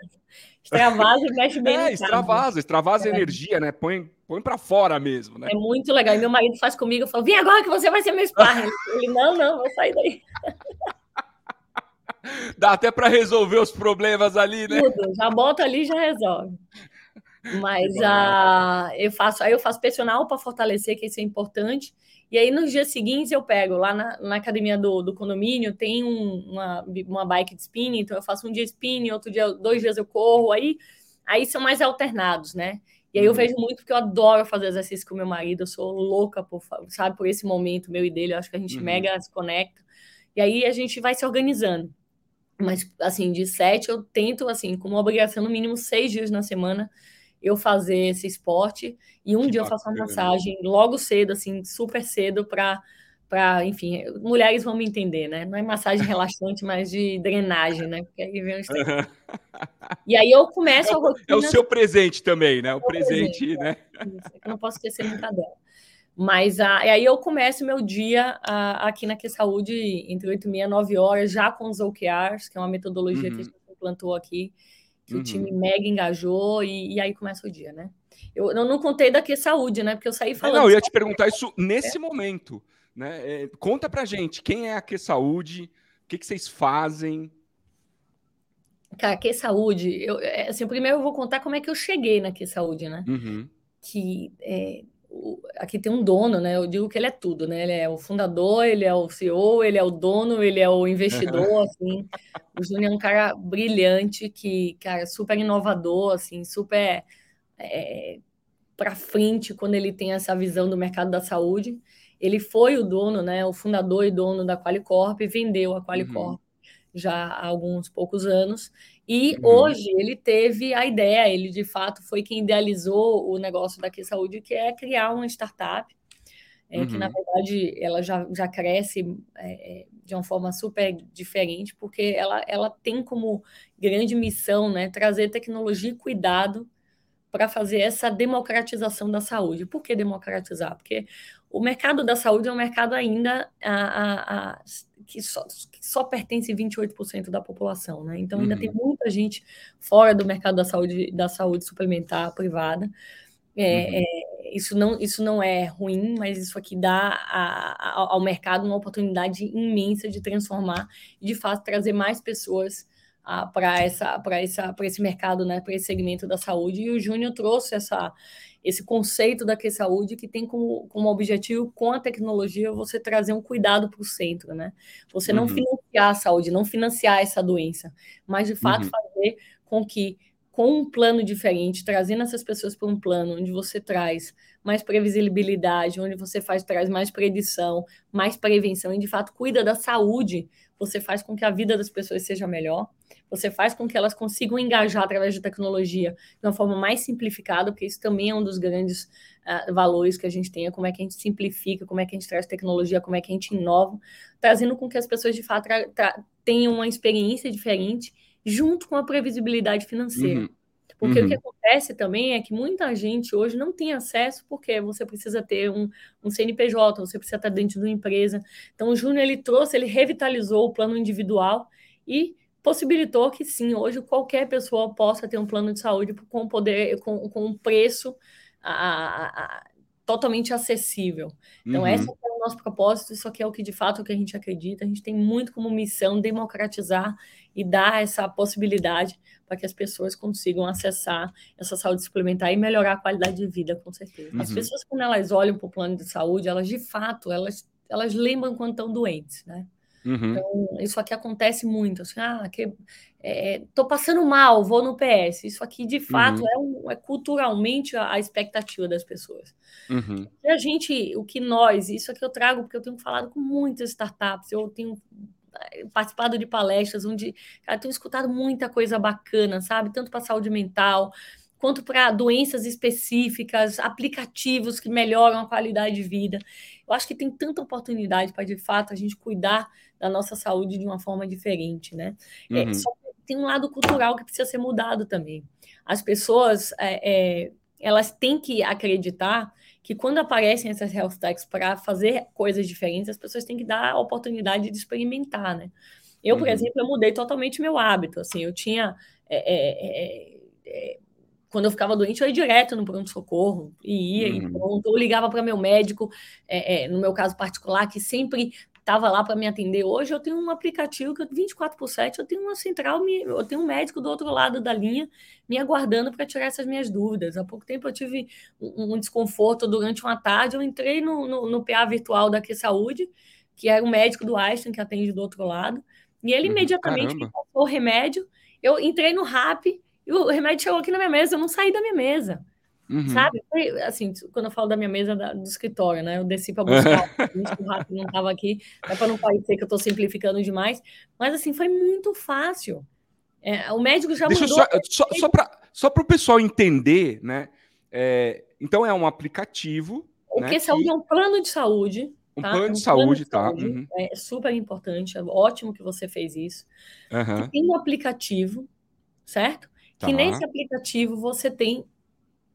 Extravasa e mexe bem (laughs) É, extravasa, extravasa é. energia, né? Põe, põe para fora mesmo, né? É muito legal. E meu marido faz comigo, eu falo, vem agora que você vai ser meu sparring. Ele, não, não, vou sair daí. (laughs) Dá até para resolver os problemas ali, né? Tudo, já bota ali e já resolve. Mas a, ah, eu faço, aí eu faço personal para fortalecer, que isso é importante. E aí, nos dias seguintes, eu pego lá na, na academia do, do condomínio, tem um, uma, uma bike de spinning, então eu faço um dia spinning, outro dia, dois dias eu corro, aí, aí são mais alternados, né? E aí eu uhum. vejo muito porque eu adoro fazer exercício com meu marido, eu sou louca por, sabe, por esse momento meu e dele, eu acho que a gente uhum. mega se conecta. E aí a gente vai se organizando. Mas, assim, de sete eu tento, assim, como obrigação, no mínimo seis dias na semana, eu fazer esse esporte e um que dia eu faço uma massagem logo cedo, assim, super cedo para para, enfim, mulheres vão me entender, né? Não é massagem (laughs) relaxante, mas de drenagem, né? Porque aí vem o (laughs) E aí eu começo é a rotina... É o seu presente também, né? O presente, presente, né? É, eu não posso esquecer nunca dela. Mas a, ah, e aí eu começo meu dia a, aqui na Que Saúde entre 8 e meia, 9 horas, já com os OKRs, que é uma metodologia uhum. que a gente implantou aqui, que uhum. o time mega engajou e, e, aí começa o dia, né? Eu, eu não contei daqui saúde, né? Porque eu saí falando. Não, eu ia te perguntar isso nesse é. momento, né? É, conta pra gente quem é a Que Saúde, o que, que vocês fazem. Cara, Que Saúde, eu, é, assim, primeiro eu vou contar como é que eu cheguei na Que Saúde, né? Uhum. Que é, aqui tem um dono, né? Eu digo que ele é tudo, né? Ele é o fundador, ele é o CEO, ele é o dono, ele é o investidor, assim. O Júnior é um cara brilhante, que, cara, super inovador, assim, super é, para frente quando ele tem essa visão do mercado da saúde. ele foi o dono, né, o fundador e dono da Qualicorp e vendeu a Qualicorp uhum. já há alguns poucos anos. E uhum. hoje ele teve a ideia, ele de fato foi quem idealizou o negócio da Q Saúde, que é criar uma startup, é, uhum. que na verdade ela já, já cresce é, de uma forma super diferente, porque ela, ela tem como grande missão né, trazer tecnologia e cuidado para fazer essa democratização da saúde. Por que democratizar? Porque o mercado da saúde é um mercado ainda a, a, a, que, só, que só pertence 28% da população, né? Então ainda uhum. tem muita gente fora do mercado da saúde, da saúde suplementar privada. É, uhum. é, isso, não, isso não é ruim, mas isso aqui dá ao mercado uma oportunidade imensa de transformar e de fato trazer mais pessoas para essa para essa para esse mercado, né, para esse segmento da saúde. E o Júnior trouxe essa esse conceito da que saúde que tem como, como objetivo com a tecnologia você trazer um cuidado para o centro, né? Você não uhum. financiar a saúde, não financiar essa doença, mas de fato uhum. fazer com que com um plano diferente, trazendo essas pessoas para um plano onde você traz mais previsibilidade, onde você faz traz mais predição, mais prevenção e de fato cuida da saúde, você faz com que a vida das pessoas seja melhor, você faz com que elas consigam engajar através de tecnologia de uma forma mais simplificada, porque isso também é um dos grandes uh, valores que a gente tem, é como é que a gente simplifica, como é que a gente traz tecnologia, como é que a gente inova, trazendo com que as pessoas de fato tenham uma experiência diferente junto com a previsibilidade financeira. Uhum. Porque uhum. o que acontece também é que muita gente hoje não tem acesso porque você precisa ter um, um CNPJ, você precisa estar dentro de uma empresa. Então, o Júnior, ele trouxe, ele revitalizou o plano individual e possibilitou que sim, hoje qualquer pessoa possa ter um plano de saúde com poder, com, com um preço a, a, totalmente acessível. Então, uhum. esse é o nosso propósito, isso aqui é o que de fato é o que a gente acredita. A gente tem muito como missão democratizar e dar essa possibilidade para que as pessoas consigam acessar essa saúde suplementar e melhorar a qualidade de vida, com certeza. Uhum. As pessoas, quando elas olham para o plano de saúde, elas de fato, elas, elas lembram quando estão doentes, né? Uhum. Então, isso aqui acontece muito. Assim, ah, que, é, tô passando mal, vou no PS. Isso aqui, de fato, uhum. é, um, é, culturalmente a, a, expectativa das pessoas. Uhum. E a gente, o que nós, isso aqui eu trago porque eu tenho falado com muitas startups, eu tenho eh, participado de palestras onde, cara, tenho escutado muita coisa bacana, sabe? Tanto para saúde mental, quanto para doenças específicas, aplicativos que melhoram a qualidade de vida. Eu acho que tem tanta oportunidade para, de fato, a gente cuidar da nossa saúde de uma forma diferente, né? É, uhum. É, só tem um lado cultural que precisa ser mudado também. As pessoas, é, é, elas têm que acreditar que quando aparecem essas health techs para fazer coisas diferentes, as pessoas têm que dar a oportunidade de experimentar, né? Eu, por uhum. exemplo, eu mudei totalmente meu hábito, assim, eu tinha... É, é, quando eu ficava doente, eu ia direto no pronto-socorro, e ia, uhum. e pronto. Eu ligava para meu médico, no meu caso particular, que sempre estava lá para me atender. Hoje eu tenho um aplicativo que 24 por 7, eu tenho uma central, eu tenho um médico do outro lado da linha me aguardando para tirar essas minhas dúvidas. Há pouco tempo eu tive um, um desconforto durante uma tarde, eu entrei no, no, no PA virtual da Q Saúde, que era o médico do Einstein que atende do outro lado, e ele uhum, imediatamente me passou o remédio, eu entrei no RAP, e o remédio chegou aqui na minha mesa, eu não saí da minha mesa. Uhum. Sabe? Foi, assim, quando eu falo da minha mesa da, do escritório, né? Eu desci para buscar, (laughs) o rato não estava aqui, é para não parecer que eu estou simplificando demais. Mas, assim, foi muito fácil. É, o médico já Deixa mandou... Só, só, só para o pessoal entender, né? É, então, é um aplicativo... O né, que saúde é um plano de saúde, um tá? plano, de, um saúde, plano de tá? saúde, uhum. É super importante, é ótimo que você fez isso. Uhum. Tem um aplicativo, certo? Tá. Que nesse aplicativo você tem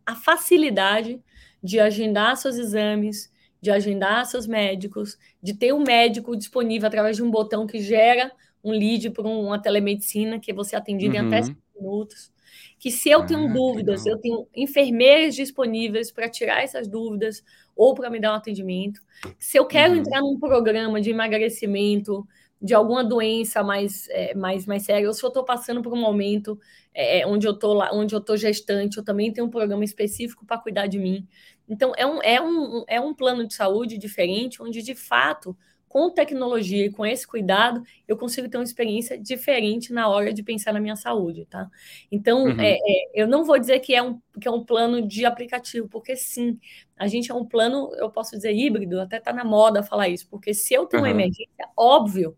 a facilidade de agendar seus exames, de agendar seus médicos, de ter um médico disponível através de um botão que gera um lead para uma telemedicina que você é atendido uhum. em até 5 minutos. Que se eu tenho ah, dúvidas, eu tenho enfermeiras disponíveis para tirar essas dúvidas ou para me dar um atendimento. Se eu quero uhum. entrar num programa de emagrecimento, de alguma doença mais, é, mais, mais séria, ou se eu estou passando por um momento é, é onde eu estou lá, onde eu estou gestante, eu também tenho um programa específico para cuidar de mim. Então, é um, é, um, é um plano de saúde diferente, onde de fato com tecnologia e com esse cuidado, eu consigo ter uma experiência diferente na hora de pensar na minha saúde, tá? Então, uhum. é, é, eu não vou dizer que é, um, que é um plano de aplicativo, porque sim, a gente é um plano, eu posso dizer híbrido, até tá na moda falar isso, porque se eu tenho uhum. uma emergência, óbvio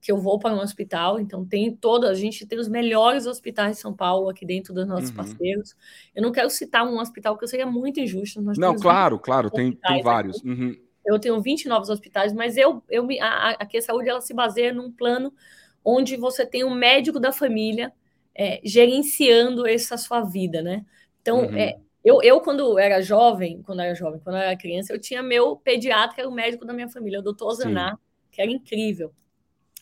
que eu vou para um hospital, então tem toda, a gente tem os melhores hospitais de São Paulo aqui dentro dos nossos uhum. parceiros. Eu não quero citar um hospital que seria muito injusto. não, claro, claro, tem, tem vários. Uhum eu tenho 20 novos hospitais, mas eu, eu a, a a Saúde ela se baseia num plano onde você tem um médico da família é, gerenciando essa sua vida, né? Então, uhum. é, eu, eu, quando era jovem, quando era jovem, quando era criança, eu tinha meu pediatra, que era o médico da minha família, o doutor Zanar, que era incrível.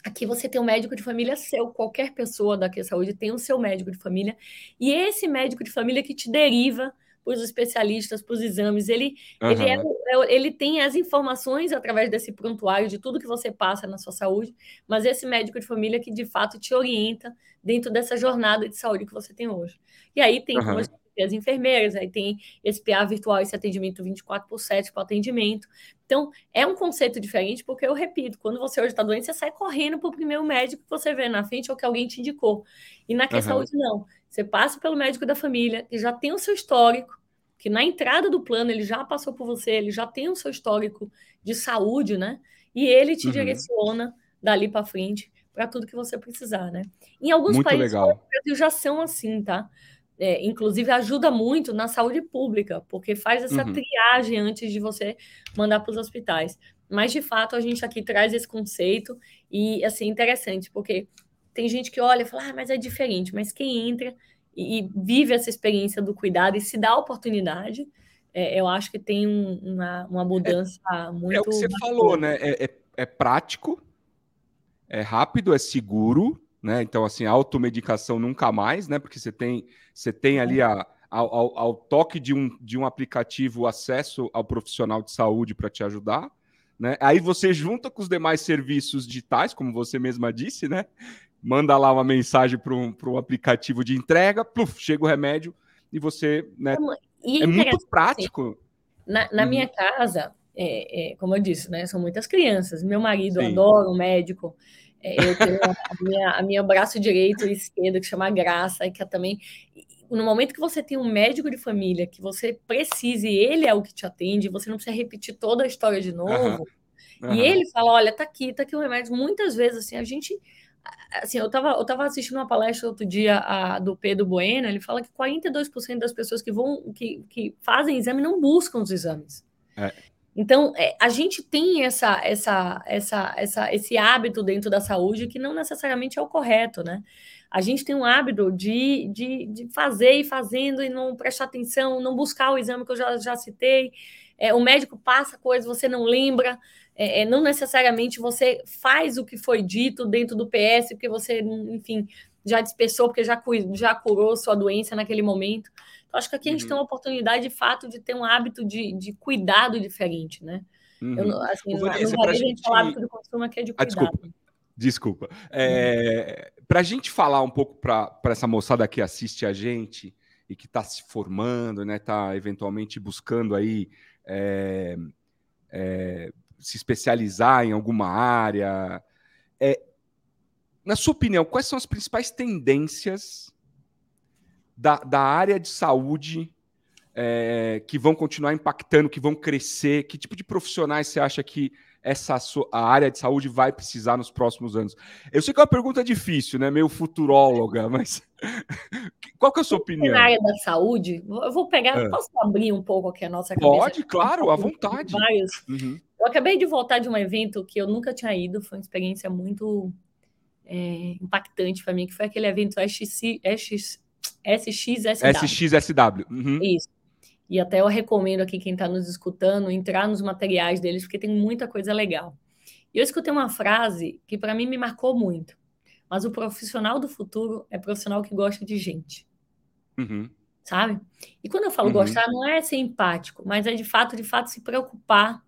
Aqui você tem um médico de família seu, qualquer pessoa daqui a saúde tem o seu médico de família, e esse médico de família que te deriva para os especialistas, para os exames. Ele, uhum. ele, é, é, ele tem as informações através desse prontuário de tudo que você passa na sua saúde, mas esse médico de família que de fato te orienta dentro dessa jornada de saúde que você tem hoje. E aí tem uhum. as enfermeiras, aí tem esse PA virtual, esse atendimento 24 por 7 para atendimento. Então, é um conceito diferente, porque eu repito, quando você hoje está doente, você sai correndo para o primeiro médico que você vê na frente ou que alguém te indicou. E na uhum. saúde, não. Você passa pelo médico da família, que já tem o seu histórico, que na entrada do plano ele já passou por você, ele já tem o seu histórico de saúde, né? E ele te uhum. direciona dali para frente para tudo que você precisar, né? Em alguns muito países legal. já são assim, tá? É, inclusive ajuda muito na saúde pública, porque faz essa uhum. triagem antes de você mandar para os hospitais. Mas de fato a gente aqui traz esse conceito e assim interessante, porque tem gente que olha e fala, ah, mas é diferente, mas quem entra e, vive essa experiência do cuidado e se dá a oportunidade, é, eu acho que tem um, uma, uma mudança é, muito. É o que você bacana. falou, né? É, é, é, prático, é rápido, é seguro, né? Então, assim, automedicação nunca mais, né? Porque você tem, você tem ali a, ao, ao, ao toque de um, de um aplicativo acesso ao profissional de saúde para te ajudar. Né? Aí você junta com os demais serviços digitais, como você mesma disse, né? manda lá uma mensagem para um, um aplicativo de entrega, pluf, chega o remédio e você, né? E é muito prático. Na, na uhum. minha casa, é, é, como eu disse, né? São muitas crianças. Meu marido Sim. adora um médico. É, eu tenho a minha, a minha braço direito e esquerdo, que chama Graça, que é também. No momento que você tem um médico de família que você precise, ele é o que te atende, você não precisa repetir toda a história de novo. Uhum. Uhum. E ele fala: olha, tá aqui, tá aqui o remédio. Muitas vezes, assim, a gente assim, eu estava eu tava assistindo uma palestra outro dia a, do Pedro Bueno, ele fala que 42% das pessoas que vão, que, que fazem exame não buscam os exames. É. Então, é, a gente tem essa, essa, essa, essa, esse hábito dentro da saúde que não necessariamente é o correto, né? A gente tem um hábito de, de, de fazer e fazendo e não prestar atenção, não buscar o exame que eu já, já citei. É, o médico passa coisas, você não lembra é, é, não necessariamente você faz o que foi dito dentro do PS, porque você, enfim, já dispersou, porque já, já curou sua doença naquele momento. Então, acho que aqui a gente uhum. tem uma oportunidade, de fato, de ter um hábito de, de cuidado diferente, né? Uhum. Eu, assim, Vanessa, no a gente falar hábito de consumo aqui é de cuidado. Ah, desculpa. Desculpa. É, uhum. Para a gente falar um pouco para essa moçada que assiste a gente e que está se formando, né, está eventualmente buscando aí é, é, se especializar em alguma área. É, na sua opinião, quais são as principais tendências da, da área de saúde é, que vão continuar impactando, que vão crescer? Que tipo de profissionais você acha que essa a área de saúde vai precisar nos próximos anos? Eu sei que é uma pergunta difícil, né? Meio futuróloga, (laughs) mas (laughs) qual que é a sua opinião? Na área da saúde, eu vou pegar, é. posso abrir um pouco aqui a nossa cabeça? Pode, claro, à vontade. Vários. Uhum. Eu acabei de voltar de um evento que eu nunca tinha ido, foi uma experiência muito é, impactante para mim, que foi aquele evento SX, SX, SXSW. SXSW. Uhum. Isso. E até eu recomendo aqui quem está nos escutando entrar nos materiais deles, porque tem muita coisa legal. E eu escutei uma frase que para mim me marcou muito. Mas o profissional do futuro é profissional que gosta de gente. Uhum. Sabe? E quando eu falo uhum. gostar, não é ser empático, mas é de fato, de fato, se preocupar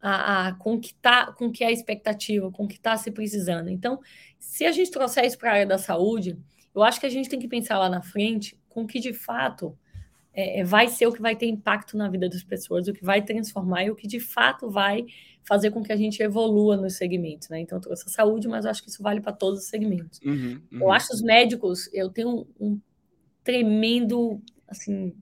a, a, com, que tá, com que é a expectativa, com o que está se precisando. Então, se a gente trouxer isso para a área da saúde, eu acho que a gente tem que pensar lá na frente com que, de fato, é, é, vai ser o que vai ter impacto na vida das pessoas, o que vai transformar e o que de fato vai fazer com que a gente evolua nos segmentos, né? Então, eu trouxe a saúde, mas eu acho que isso vale para todos os segmentos. Uhum, uhum. Eu acho os médicos, eu tenho um, um tremendo, assim,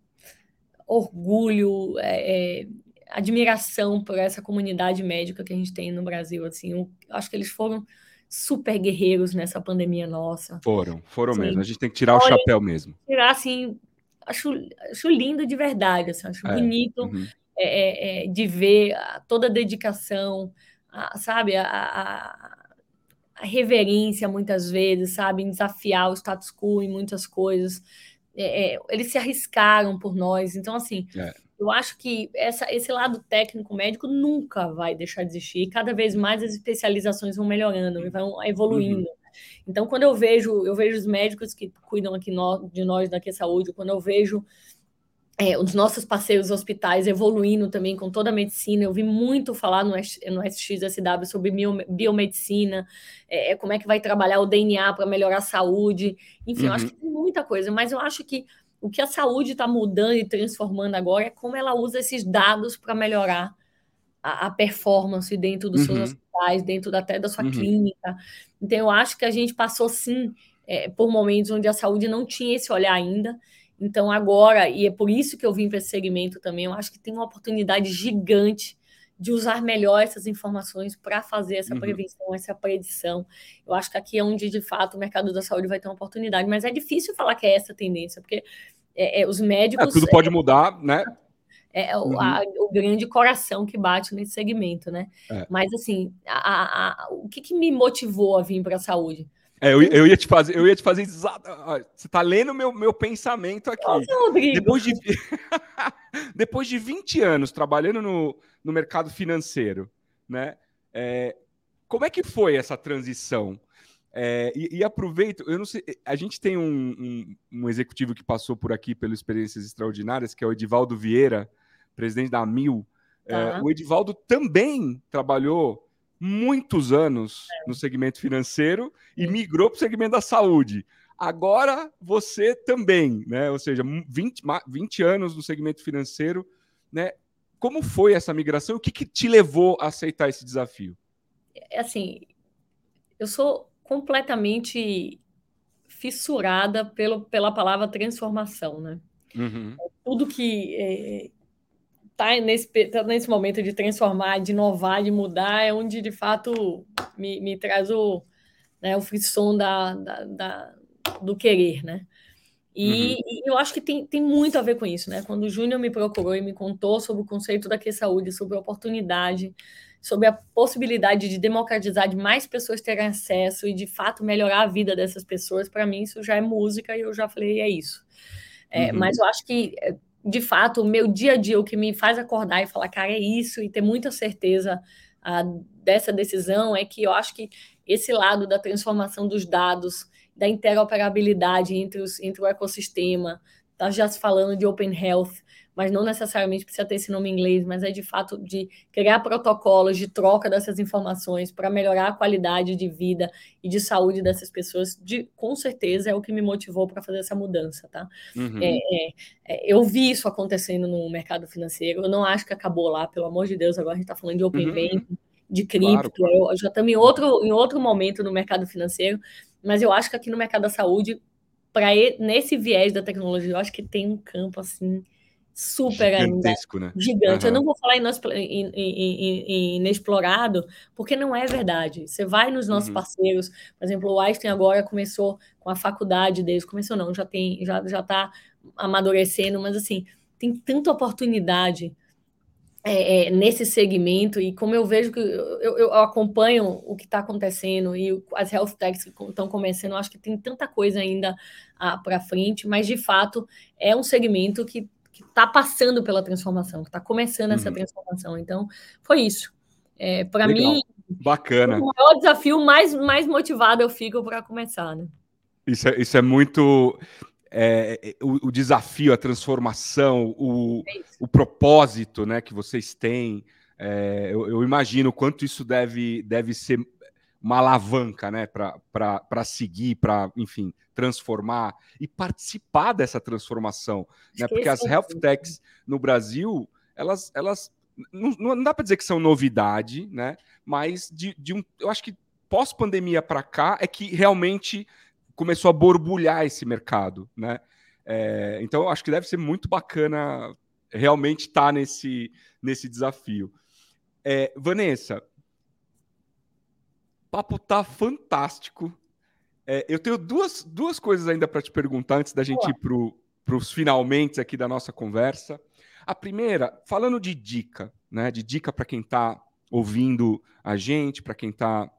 orgulho, é, é, admiração por essa comunidade médica que a gente tem no Brasil, assim, eu acho que eles foram super guerreiros nessa pandemia nossa. Foram, foram mesmo. A gente tem que tirar Olha, o chapéu mesmo. Tirar, assim, acho, acho lindo de verdade, assim, acho é, bonito uhum. é, é, é de ver toda a dedicação, a, sabe, a, a, a, reverência muitas vezes, sabe, em desafiar o status quo em muitas coisas. É, é, eles se arriscaram por nós, então assim. Eu acho que essa, esse lado técnico médico nunca vai deixar de existir. Cada vez mais as especializações vão melhorando e vão evoluindo. Uhum. Então, quando eu vejo, eu vejo os médicos que cuidam aqui no, de nós daqui Saúde, quando eu vejo é, os nossos parceiros hospitais evoluindo também com toda a medicina. Eu vi muito falar no, no SXSW sobre biomedicina, é, é, como é que vai trabalhar o DNA para melhorar a saúde. Enfim, uhum. eu acho uhum. que tem muita coisa, mas eu acho que o que a saúde está mudando e transformando agora é como ela usa esses dados para melhorar a, a, performance dentro dos uhum. seus hospitais, dentro até da sua uhum. clínica. Então, eu acho que a gente passou, sim, é, por momentos onde a saúde não tinha esse olhar ainda. Então, agora, e é por isso que eu vim para esse segmento também, eu acho que tem uma oportunidade gigante de usar melhor essas informações para fazer essa uhum. prevenção, essa predição. Eu acho que aqui é onde, de fato, o mercado da saúde vai ter uma oportunidade, mas é difícil falar que é essa a tendência, porque é, é, os médicos. É, tudo pode mudar, né? É, é uhum. a, o grande coração que bate nesse segmento, né? É. Mas assim, a, a, o que, que, me motivou a vir para a saúde? É, eu, eu, ia te fazer, eu ia te fazer exato. Você está lendo meu, meu pensamento aqui. Nossa, depois de (laughs) depois de 20 anos trabalhando no, no mercado financeiro, né? É, como é que foi essa transição? É, e, e, aproveito, eu não sei, a gente tem um, um, um, executivo que passou por aqui pelas experiências extraordinárias, que é o Edivaldo Vieira, presidente da Mil. É, o Edivaldo também trabalhou muitos anos no segmento financeiro e migrou para o segmento da saúde. Agora você também, né? Ou seja, 20, 20 anos no segmento financeiro, né? Como foi essa migração? O que, que te levou a aceitar esse desafio? É assim, eu sou completamente fissurada pelo, pela palavra transformação, né? Uhum. Tudo que é, tá nesse, tá nesse momento de transformar, de inovar, de mudar, é onde de fato me, me traz o, né, o frisson da, da, da, do querer, né? E, uhum. e, eu acho que tem, tem muito a ver com isso, né? Quando o Júnior me procurou e me contou sobre o conceito da que saúde, sobre a oportunidade, sobre a possibilidade de democratizar, de mais pessoas terem acesso e de fato melhorar a vida dessas pessoas, para mim isso já é música e eu já falei, é isso. É, uhum. Mas eu acho que de fato, o meu dia a dia, o que me faz acordar e falar, cara, é isso, e ter muita certeza uh, dessa decisão, é que eu acho que esse lado da transformação dos dados, da interoperabilidade entre, os, entre o ecossistema, tá já se falando de Open Health, mas não necessariamente precisa ter esse nome em inglês, mas é de fato de criar protocolos de troca dessas informações para melhorar a qualidade de vida e de saúde dessas pessoas, de, com certeza é o que me motivou para fazer essa mudança, tá? Uhum. É, é, é, eu vi isso acontecendo no mercado financeiro, eu não acho que acabou lá, pelo amor de Deus, agora a gente está falando de Open uhum. Banking, de cripto, claro, claro. Eu, já estamos em outro, em outro momento no mercado financeiro, mas eu acho que aqui no mercado da saúde, para nesse viés da tecnologia, eu acho que tem um campo assim super Gigantesco, ainda. Né? Gigante. Uhum. Eu não vou falar inexplorado, porque não é verdade. Você vai nos nossos uhum. parceiros, por exemplo, o Einstein agora começou com a faculdade deles, começou não, já tem, já já está amadurecendo, mas assim tem tanta oportunidade é, é, nesse segmento e como eu vejo que eu, eu acompanho o que está acontecendo e as health techs que estão começando, eu acho que tem tanta coisa ainda ah, para frente, mas de fato é um segmento que que está passando pela transformação, que está começando uhum. essa transformação. Então, foi isso. É, para mim, bacana. O maior desafio, mais, mais motivado eu fico para começar, né? Isso é, isso é muito. É, o, o, desafio, a transformação, o, é o propósito né, que vocês têm. É, eu, eu, imagino quanto isso deve, deve ser uma alavanca, né, para seguir, para, enfim, transformar e participar dessa transformação, né? Porque as health techs no Brasil, elas, elas não, não dá para dizer que são novidade, né? Mas de, de um, eu acho que pós-pandemia para cá é que realmente começou a borbulhar esse mercado, né? É, então, eu acho que deve ser muito bacana realmente estar tá nesse, nesse desafio. É, Vanessa, papo tá fantástico. É, eu tenho duas, duas coisas ainda para te perguntar antes da gente Boa. ir para os finalmente aqui da nossa conversa. A primeira, falando de dica, né? De dica para quem está ouvindo a gente, para quem está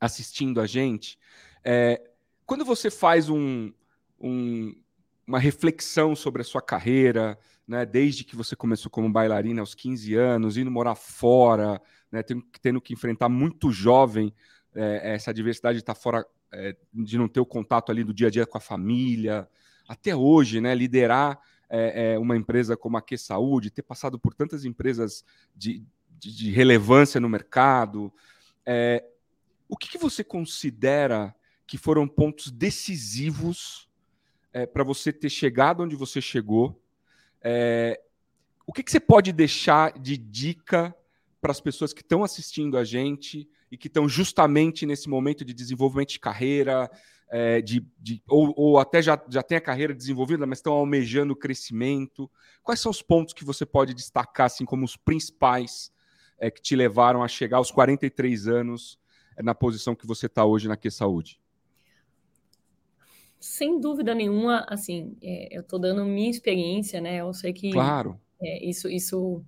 assistindo a gente. É, quando você faz um, um, uma reflexão sobre a sua carreira, né, desde que você começou como bailarina aos 15 anos, indo morar fora, né, tendo, tendo que enfrentar muito jovem é, essa diversidade de estar fora, é, de não ter o contato ali do dia a dia com a família, até hoje, né, liderar é, é uma empresa como a Q Saúde, ter passado por tantas empresas de, de, de relevância no mercado, é, o que, que, você considera que foram pontos decisivos é, para você ter chegado onde você chegou? O que, que você pode deixar de dica para as pessoas que estão assistindo a gente e que estão justamente nesse momento de desenvolvimento de carreira, é, de, de, ou, ou, até já, já tem a carreira desenvolvida, mas estão almejando crescimento? Quais são os pontos que você pode destacar assim como os principais é, que te levaram a chegar aos 43 anos é, na posição que você está hoje na Q Saúde? Sem dúvida nenhuma, assim, é, eu estou dando minha experiência, né? Eu sei que claro. É, isso, isso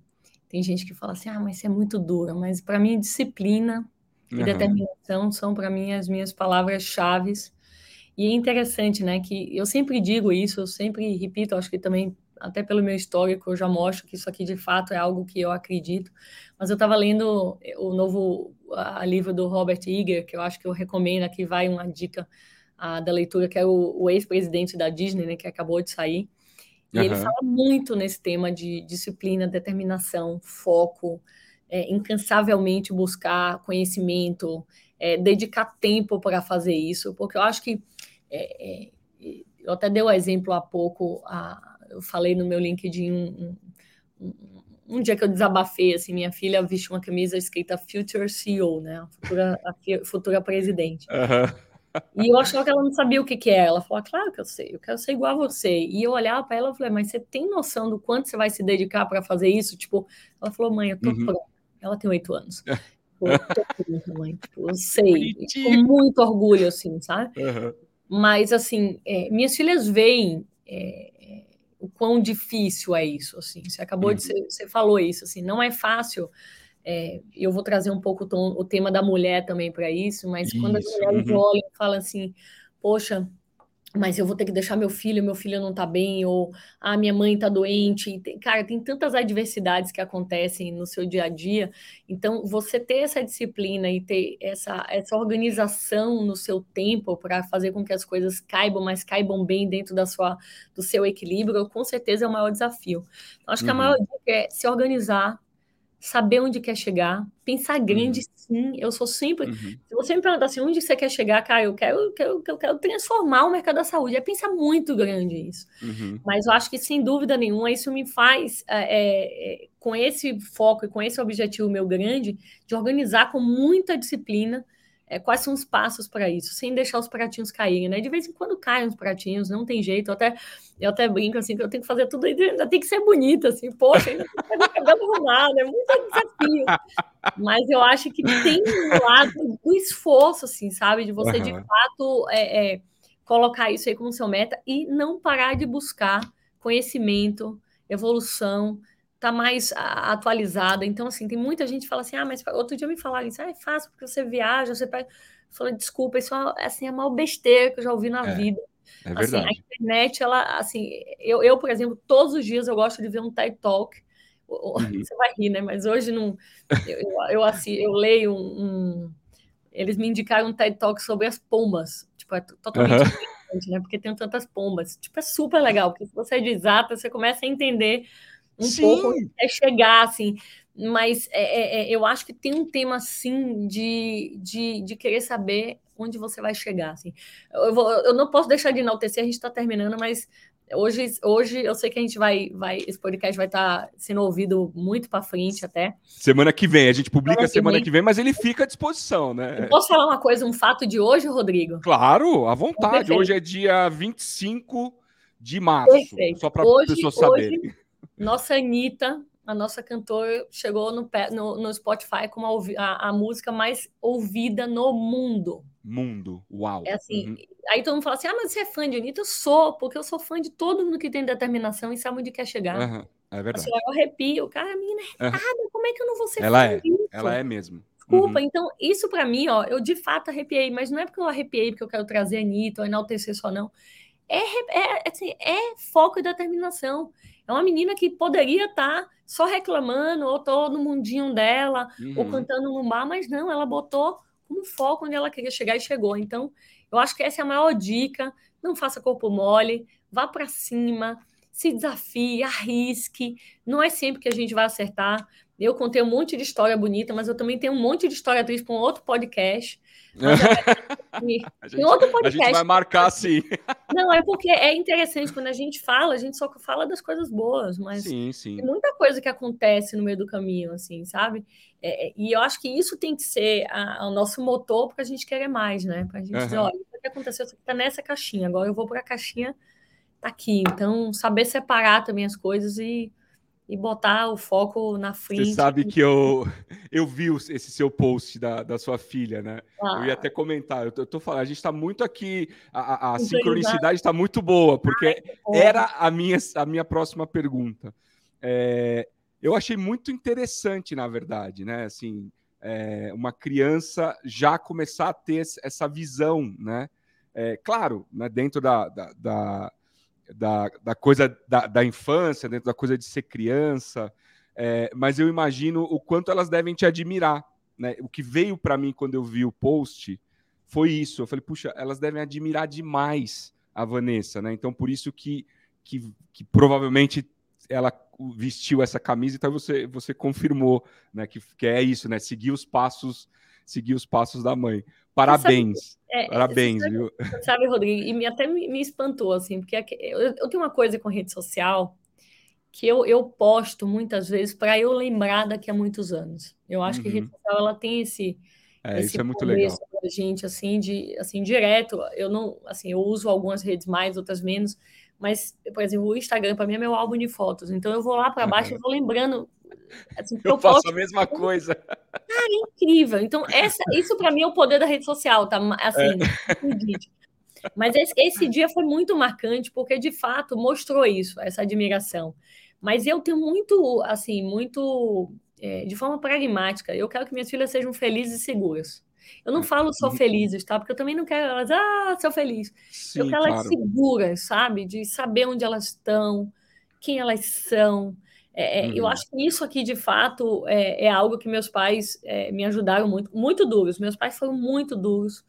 tem gente que fala assim, ah, mas isso é muito dura, mas para mim disciplina e uhum. determinação são para mim as minhas palavras-chave. E é interessante, né, que eu sempre digo isso, eu sempre repito, acho que também até pelo meu histórico eu já mostro que isso aqui de fato é algo que eu acredito. Mas eu estava lendo o novo a, livro do Robert Iger, que eu acho que eu recomendo, aqui vai uma dica a, da leitura, que é o, o ex-presidente da Disney, né, que acabou de sair. E uhum. ele fala muito nesse tema de disciplina, determinação, foco, é, incansavelmente buscar conhecimento, é, dedicar tempo para fazer isso, porque eu acho que é, é eu até dei o um exemplo há pouco, a, eu falei no meu LinkedIn um, um, um, dia que eu desabafei, assim, minha filha vestiu uma camisa escrita Future CEO, né, futura, a futura presidente. Uhum. E eu achava que ela não sabia o que, que é. Ela falou, claro que eu sei, eu quero ser igual a você. E eu olhava para ela e falei, mas você tem noção do quanto você vai se dedicar para fazer isso? Tipo, ela falou, mãe, eu tô uhum. pronta. Ela tem oito anos. (laughs) eu tô pronta, mãe. Tipo, eu sei. Com muito orgulho, assim, sabe? Uhum. Mas, assim, é, minhas filhas veem é, o quão difícil é isso, assim. Você acabou uhum. de... Ser, você falou isso, assim, não é fácil é, eu vou trazer um pouco o, tom, o tema da mulher também para isso, mas isso, quando as mulheres uhum. olham e falam assim, poxa, mas eu vou ter que deixar meu filho, meu filho não tá bem, ou ah, minha mãe tá doente. Tem, cara, tem tantas adversidades que acontecem no seu dia a dia. Então, você ter essa disciplina e ter essa, essa organização no seu tempo para fazer com que as coisas caibam, mas caibam bem dentro da sua, do seu equilíbrio, com certeza é o maior desafio. Então, acho uhum. que a uhum. maior dica é se organizar, saber onde quer chegar, pensar grande, uhum. sim. Eu sou sempre. Uhum. Se você me perguntar assim, onde você quer chegar, cara, eu quero, eu quero, eu quero transformar o mercado da saúde. É pensar muito grande isso. Uhum. Mas eu acho que, sem dúvida nenhuma, isso me faz, é, é, com esse foco e com esse objetivo meu grande, de organizar com muita disciplina é, quais são os passos para isso, sem deixar os pratinhos caírem, né? De vez em quando caem os pratinhos, não tem jeito. Eu até, eu até brinco assim que eu tenho que fazer tudo, ainda tem que ser bonita, assim, poxa, ainda tem que cabelo arrumado, é muito desafio. Mas eu acho que tem um lado do esforço, assim, sabe? De você, uhum. de fato, é, é, colocar isso aí como seu meta e não parar de buscar conhecimento, evolução, tá mais atualizada. Então, assim, tem muita gente que fala assim, ah, mas outro dia me falaram isso, ah, é fácil porque você viaja, você pega... Fala, desculpa, isso é, assim, é a maior besteira que eu já ouvi na é, vida. É verdade. Assim, a internet, ela, assim, eu, eu, por exemplo, todos os dias eu gosto de ver um TED Talk. Uhum. (laughs) Você vai rir, né? Mas hoje não. Eu, eu, eu, assim, eu leio um, um, Eles me indicaram um TED Talk sobre as pombas. Tipo, é totalmente uhum. né? Porque tem tantas pombas. Tipo, é super legal, porque se você é de exata, você começa a entender um Sim. pouco é chegar, assim. mas é, é, é, eu acho que tem um tema, assim, de, de, de querer saber onde você vai chegar, assim. Eu, vou, eu não posso deixar de enaltecer, a gente está terminando, mas hoje, hoje eu sei que a gente vai, vai esse podcast vai estar tá sendo ouvido muito para frente até. Semana que vem, a gente publica semana, semana que, vem. que vem, mas ele fica à disposição, né? Eu posso falar uma coisa, um fato de hoje, Rodrigo? Claro, à vontade. Hoje é dia 25 de março, Perfeito. só para as pessoas saberem. Nossa Anitta a nossa cantora chegou no, no, no Spotify como a, a, a, música mais ouvida no mundo. Mundo, uau. É assim, uhum. aí todo mundo fala assim, ah, mas você é fã de Anitta? Eu sou, porque eu sou fã de todo mundo que tem determinação e sabe onde quer chegar. Uhum. É verdade. Assim, eu arrepio, cara, a menina é uhum. como é que eu não vou ser ela fã é. disso? Ela é mesmo. Desculpa, uhum. então isso para mim, ó, eu de fato arrepiei, mas não é porque eu arrepiei porque eu quero trazer a Anitta ou enaltecer só não. É, é, assim, é foco e determinação. É uma menina que poderia estar tá só reclamando, ou tô no mundinho dela, uhum. ou cantando no bar, mas não, ela botou como foco onde ela queria chegar e chegou. Então, eu acho que essa é a maior dica. Não faça corpo mole, vá para cima, se desafie, arrisque. Não é sempre que a gente vai acertar. Eu contei um monte de história bonita, mas eu também tenho um monte de história triste para um outro podcast. (laughs) a, gente, outro podcast. a gente vai marcar sim. (laughs) Não, é porque é interessante quando a gente fala, a gente só fala das coisas boas, mas sim, sim. tem muita coisa que acontece no meio do caminho, assim, sabe? É, é e eu acho que isso tem que ser a, o nosso motor para a gente querer mais, né? Para a gente uhum. dizer, olha, o que aconteceu, isso aqui tá nessa caixinha, agora eu vou para a caixinha, tá aqui. Então, saber separar também as coisas e e botar o foco na frente. Você sabe que eu, (laughs) eu vi esse seu post da, da sua filha, né? Ah. Eu ia ah. até comentar, eu tô, eu tô falando, a gente está muito aqui, a, a sincronicidade está muito boa, porque Ai, era a minha, a minha próxima pergunta. É, eu achei muito interessante, na verdade, né? Assim, é, uma criança já começar a ter essa visão, né? É, claro, né, dentro da, da, da da, da coisa da, da, infância, dentro da coisa de ser criança, é, mas eu imagino o quanto elas devem te admirar. Né? O que veio para mim quando eu vi o post foi isso. Eu falei, puxa, elas devem admirar demais a Vanessa, né? Então, por isso que, que, que provavelmente ela vestiu essa camisa, então você, você confirmou né, que, que é isso, né? Seguir os passos, seguir os passos da mãe. Parabéns. É, Parabéns, sabe, viu? Sabe, Rodrigo, e me, até me, me espantou, assim, porque eu, eu, tenho uma coisa com rede social que eu, eu posto muitas vezes para eu lembrar daqui a muitos anos. Eu acho uhum. que a rede social ela tem esse. É, esse isso é muito legal. gente, assim, de, assim, direto. Eu não, assim, eu uso algumas redes mais, outras menos, mas, por exemplo, o Instagram para mim é meu álbum de fotos. Então eu vou lá para baixo uhum. e vou lembrando Assim, eu, eu faço a mesma coisa. É incrível. Então, essa, isso para mim é o poder da rede social, tá? Assim, é. Mas esse, esse, dia foi muito marcante, porque de fato mostrou isso, essa admiração. Mas eu tenho muito, assim, muito. É, de forma pragmática, eu quero que minhas filhas sejam felizes e seguras. Eu não falo só felizes, tá? Porque eu também não quero elas, ah, sou feliz. Sim, eu quero claro. elas seguras, sabe? De saber onde elas estão, quem elas são, é, é, uhum. Eu acho que isso aqui, de fato, é, é algo que meus pais é, me ajudaram muito, muito duros. Meus pais foram muito duros,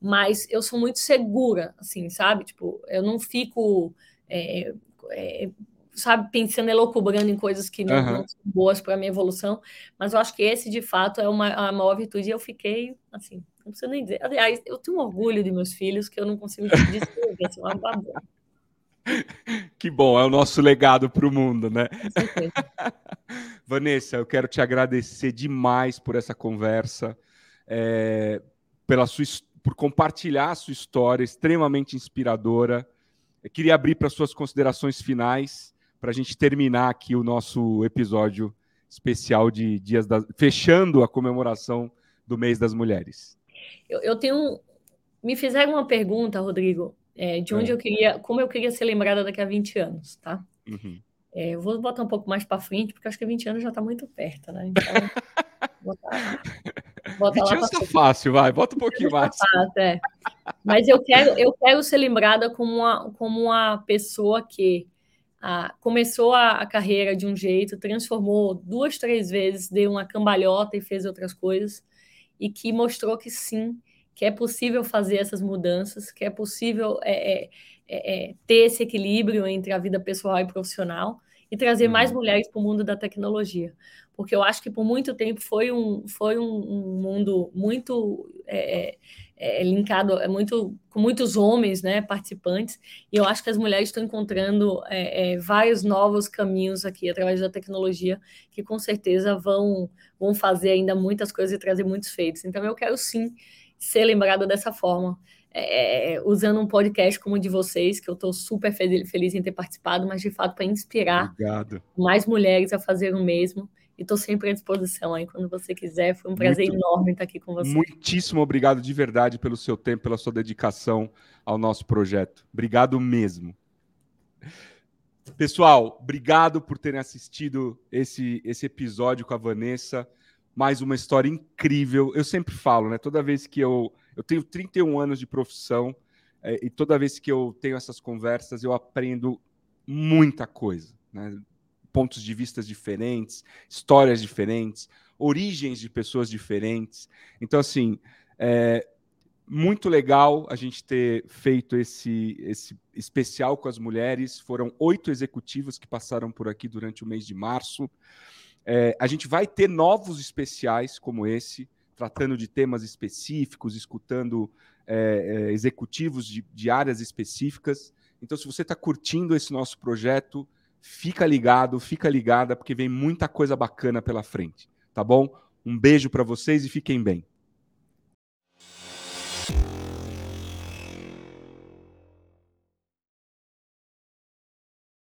mas eu sou muito segura, assim, sabe? Tipo, eu não fico, é, é, sabe, pensando, elocubrando em coisas que não, uhum. não são boas para a minha evolução, mas eu acho que esse, de fato, é uma, a maior virtude. E eu fiquei, assim, não preciso nem dizer. Aliás, eu tenho orgulho de meus filhos que eu não consigo descrever, assim, (laughs) uma babona. (laughs) Que bom, é o nosso legado para o mundo, né? (laughs) Vanessa, eu quero te agradecer demais por essa conversa, é, pela sua, por compartilhar a sua história extremamente inspiradora. Eu queria abrir para suas considerações finais, para a gente terminar aqui o nosso episódio especial de Dias fechando a comemoração do mês das mulheres. Eu, eu tenho. Me fizeram uma pergunta, Rodrigo, é, de onde é. eu queria, como eu queria ser lembrada daqui a 20 anos, tá? Uhum. É, eu vou botar um pouco mais para frente, porque acho que 20 anos já está muito perto, né? Então, (laughs) botar, botar 20 anos tá fácil, vai, bota um pouquinho tá mais. Tá fácil, é. Mas eu quero, eu quero ser lembrada como uma, como uma pessoa que ah, começou a, a, carreira de um jeito, transformou duas, três vezes, deu uma cambalhota e fez outras coisas, e que mostrou que sim, que é possível fazer essas mudanças, que é possível é, é, é, é ter esse equilíbrio entre a vida pessoal e profissional e trazer uhum. mais mulheres para o mundo da tecnologia. porque eu acho que por muito tempo foi um, foi um, um mundo muito é, é, linkado, é muito com muitos homens, né, participantes, e eu acho que as mulheres estão encontrando vários novos caminhos aqui através da tecnologia que com certeza vão, vão fazer ainda muitas coisas e trazer muitos feitos. Então eu quero sim ser lembrado dessa forma. É, usando um podcast como o de vocês, que eu estou super feliz em ter participado, mas de fato para inspirar Obrigado. mais mulheres a fazer o mesmo. E estou sempre à disposição aí quando você quiser. Foi um prazer Muito, enorme estar aqui com você. Muitíssimo obrigado de verdade pelo seu tempo, pela sua dedicação ao nosso projeto. Obrigado mesmo. Pessoal, obrigado por terem assistido esse, esse episódio com a Vanessa. Mais uma história incrível. Eu sempre falo, né? Toda vez que eu. Eu tenho 31 anos de profissão é, e toda vez que eu tenho essas conversas, eu aprendo muita coisa. Né? pontos de vista diferentes, histórias diferentes, origens de pessoas diferentes. Então, assim, é muito legal a gente ter feito esse, esse especial com as mulheres. Foram oito executivos que passaram por aqui durante o mês de março. É, a gente vai ter novos especiais como esse, tratando de temas específicos, escutando é, é, executivos de, de áreas específicas. Então, se você está curtindo esse nosso projeto, Fica ligado, fica ligada, porque vem muita coisa bacana pela frente, tá bom? Um beijo para vocês e fiquem bem.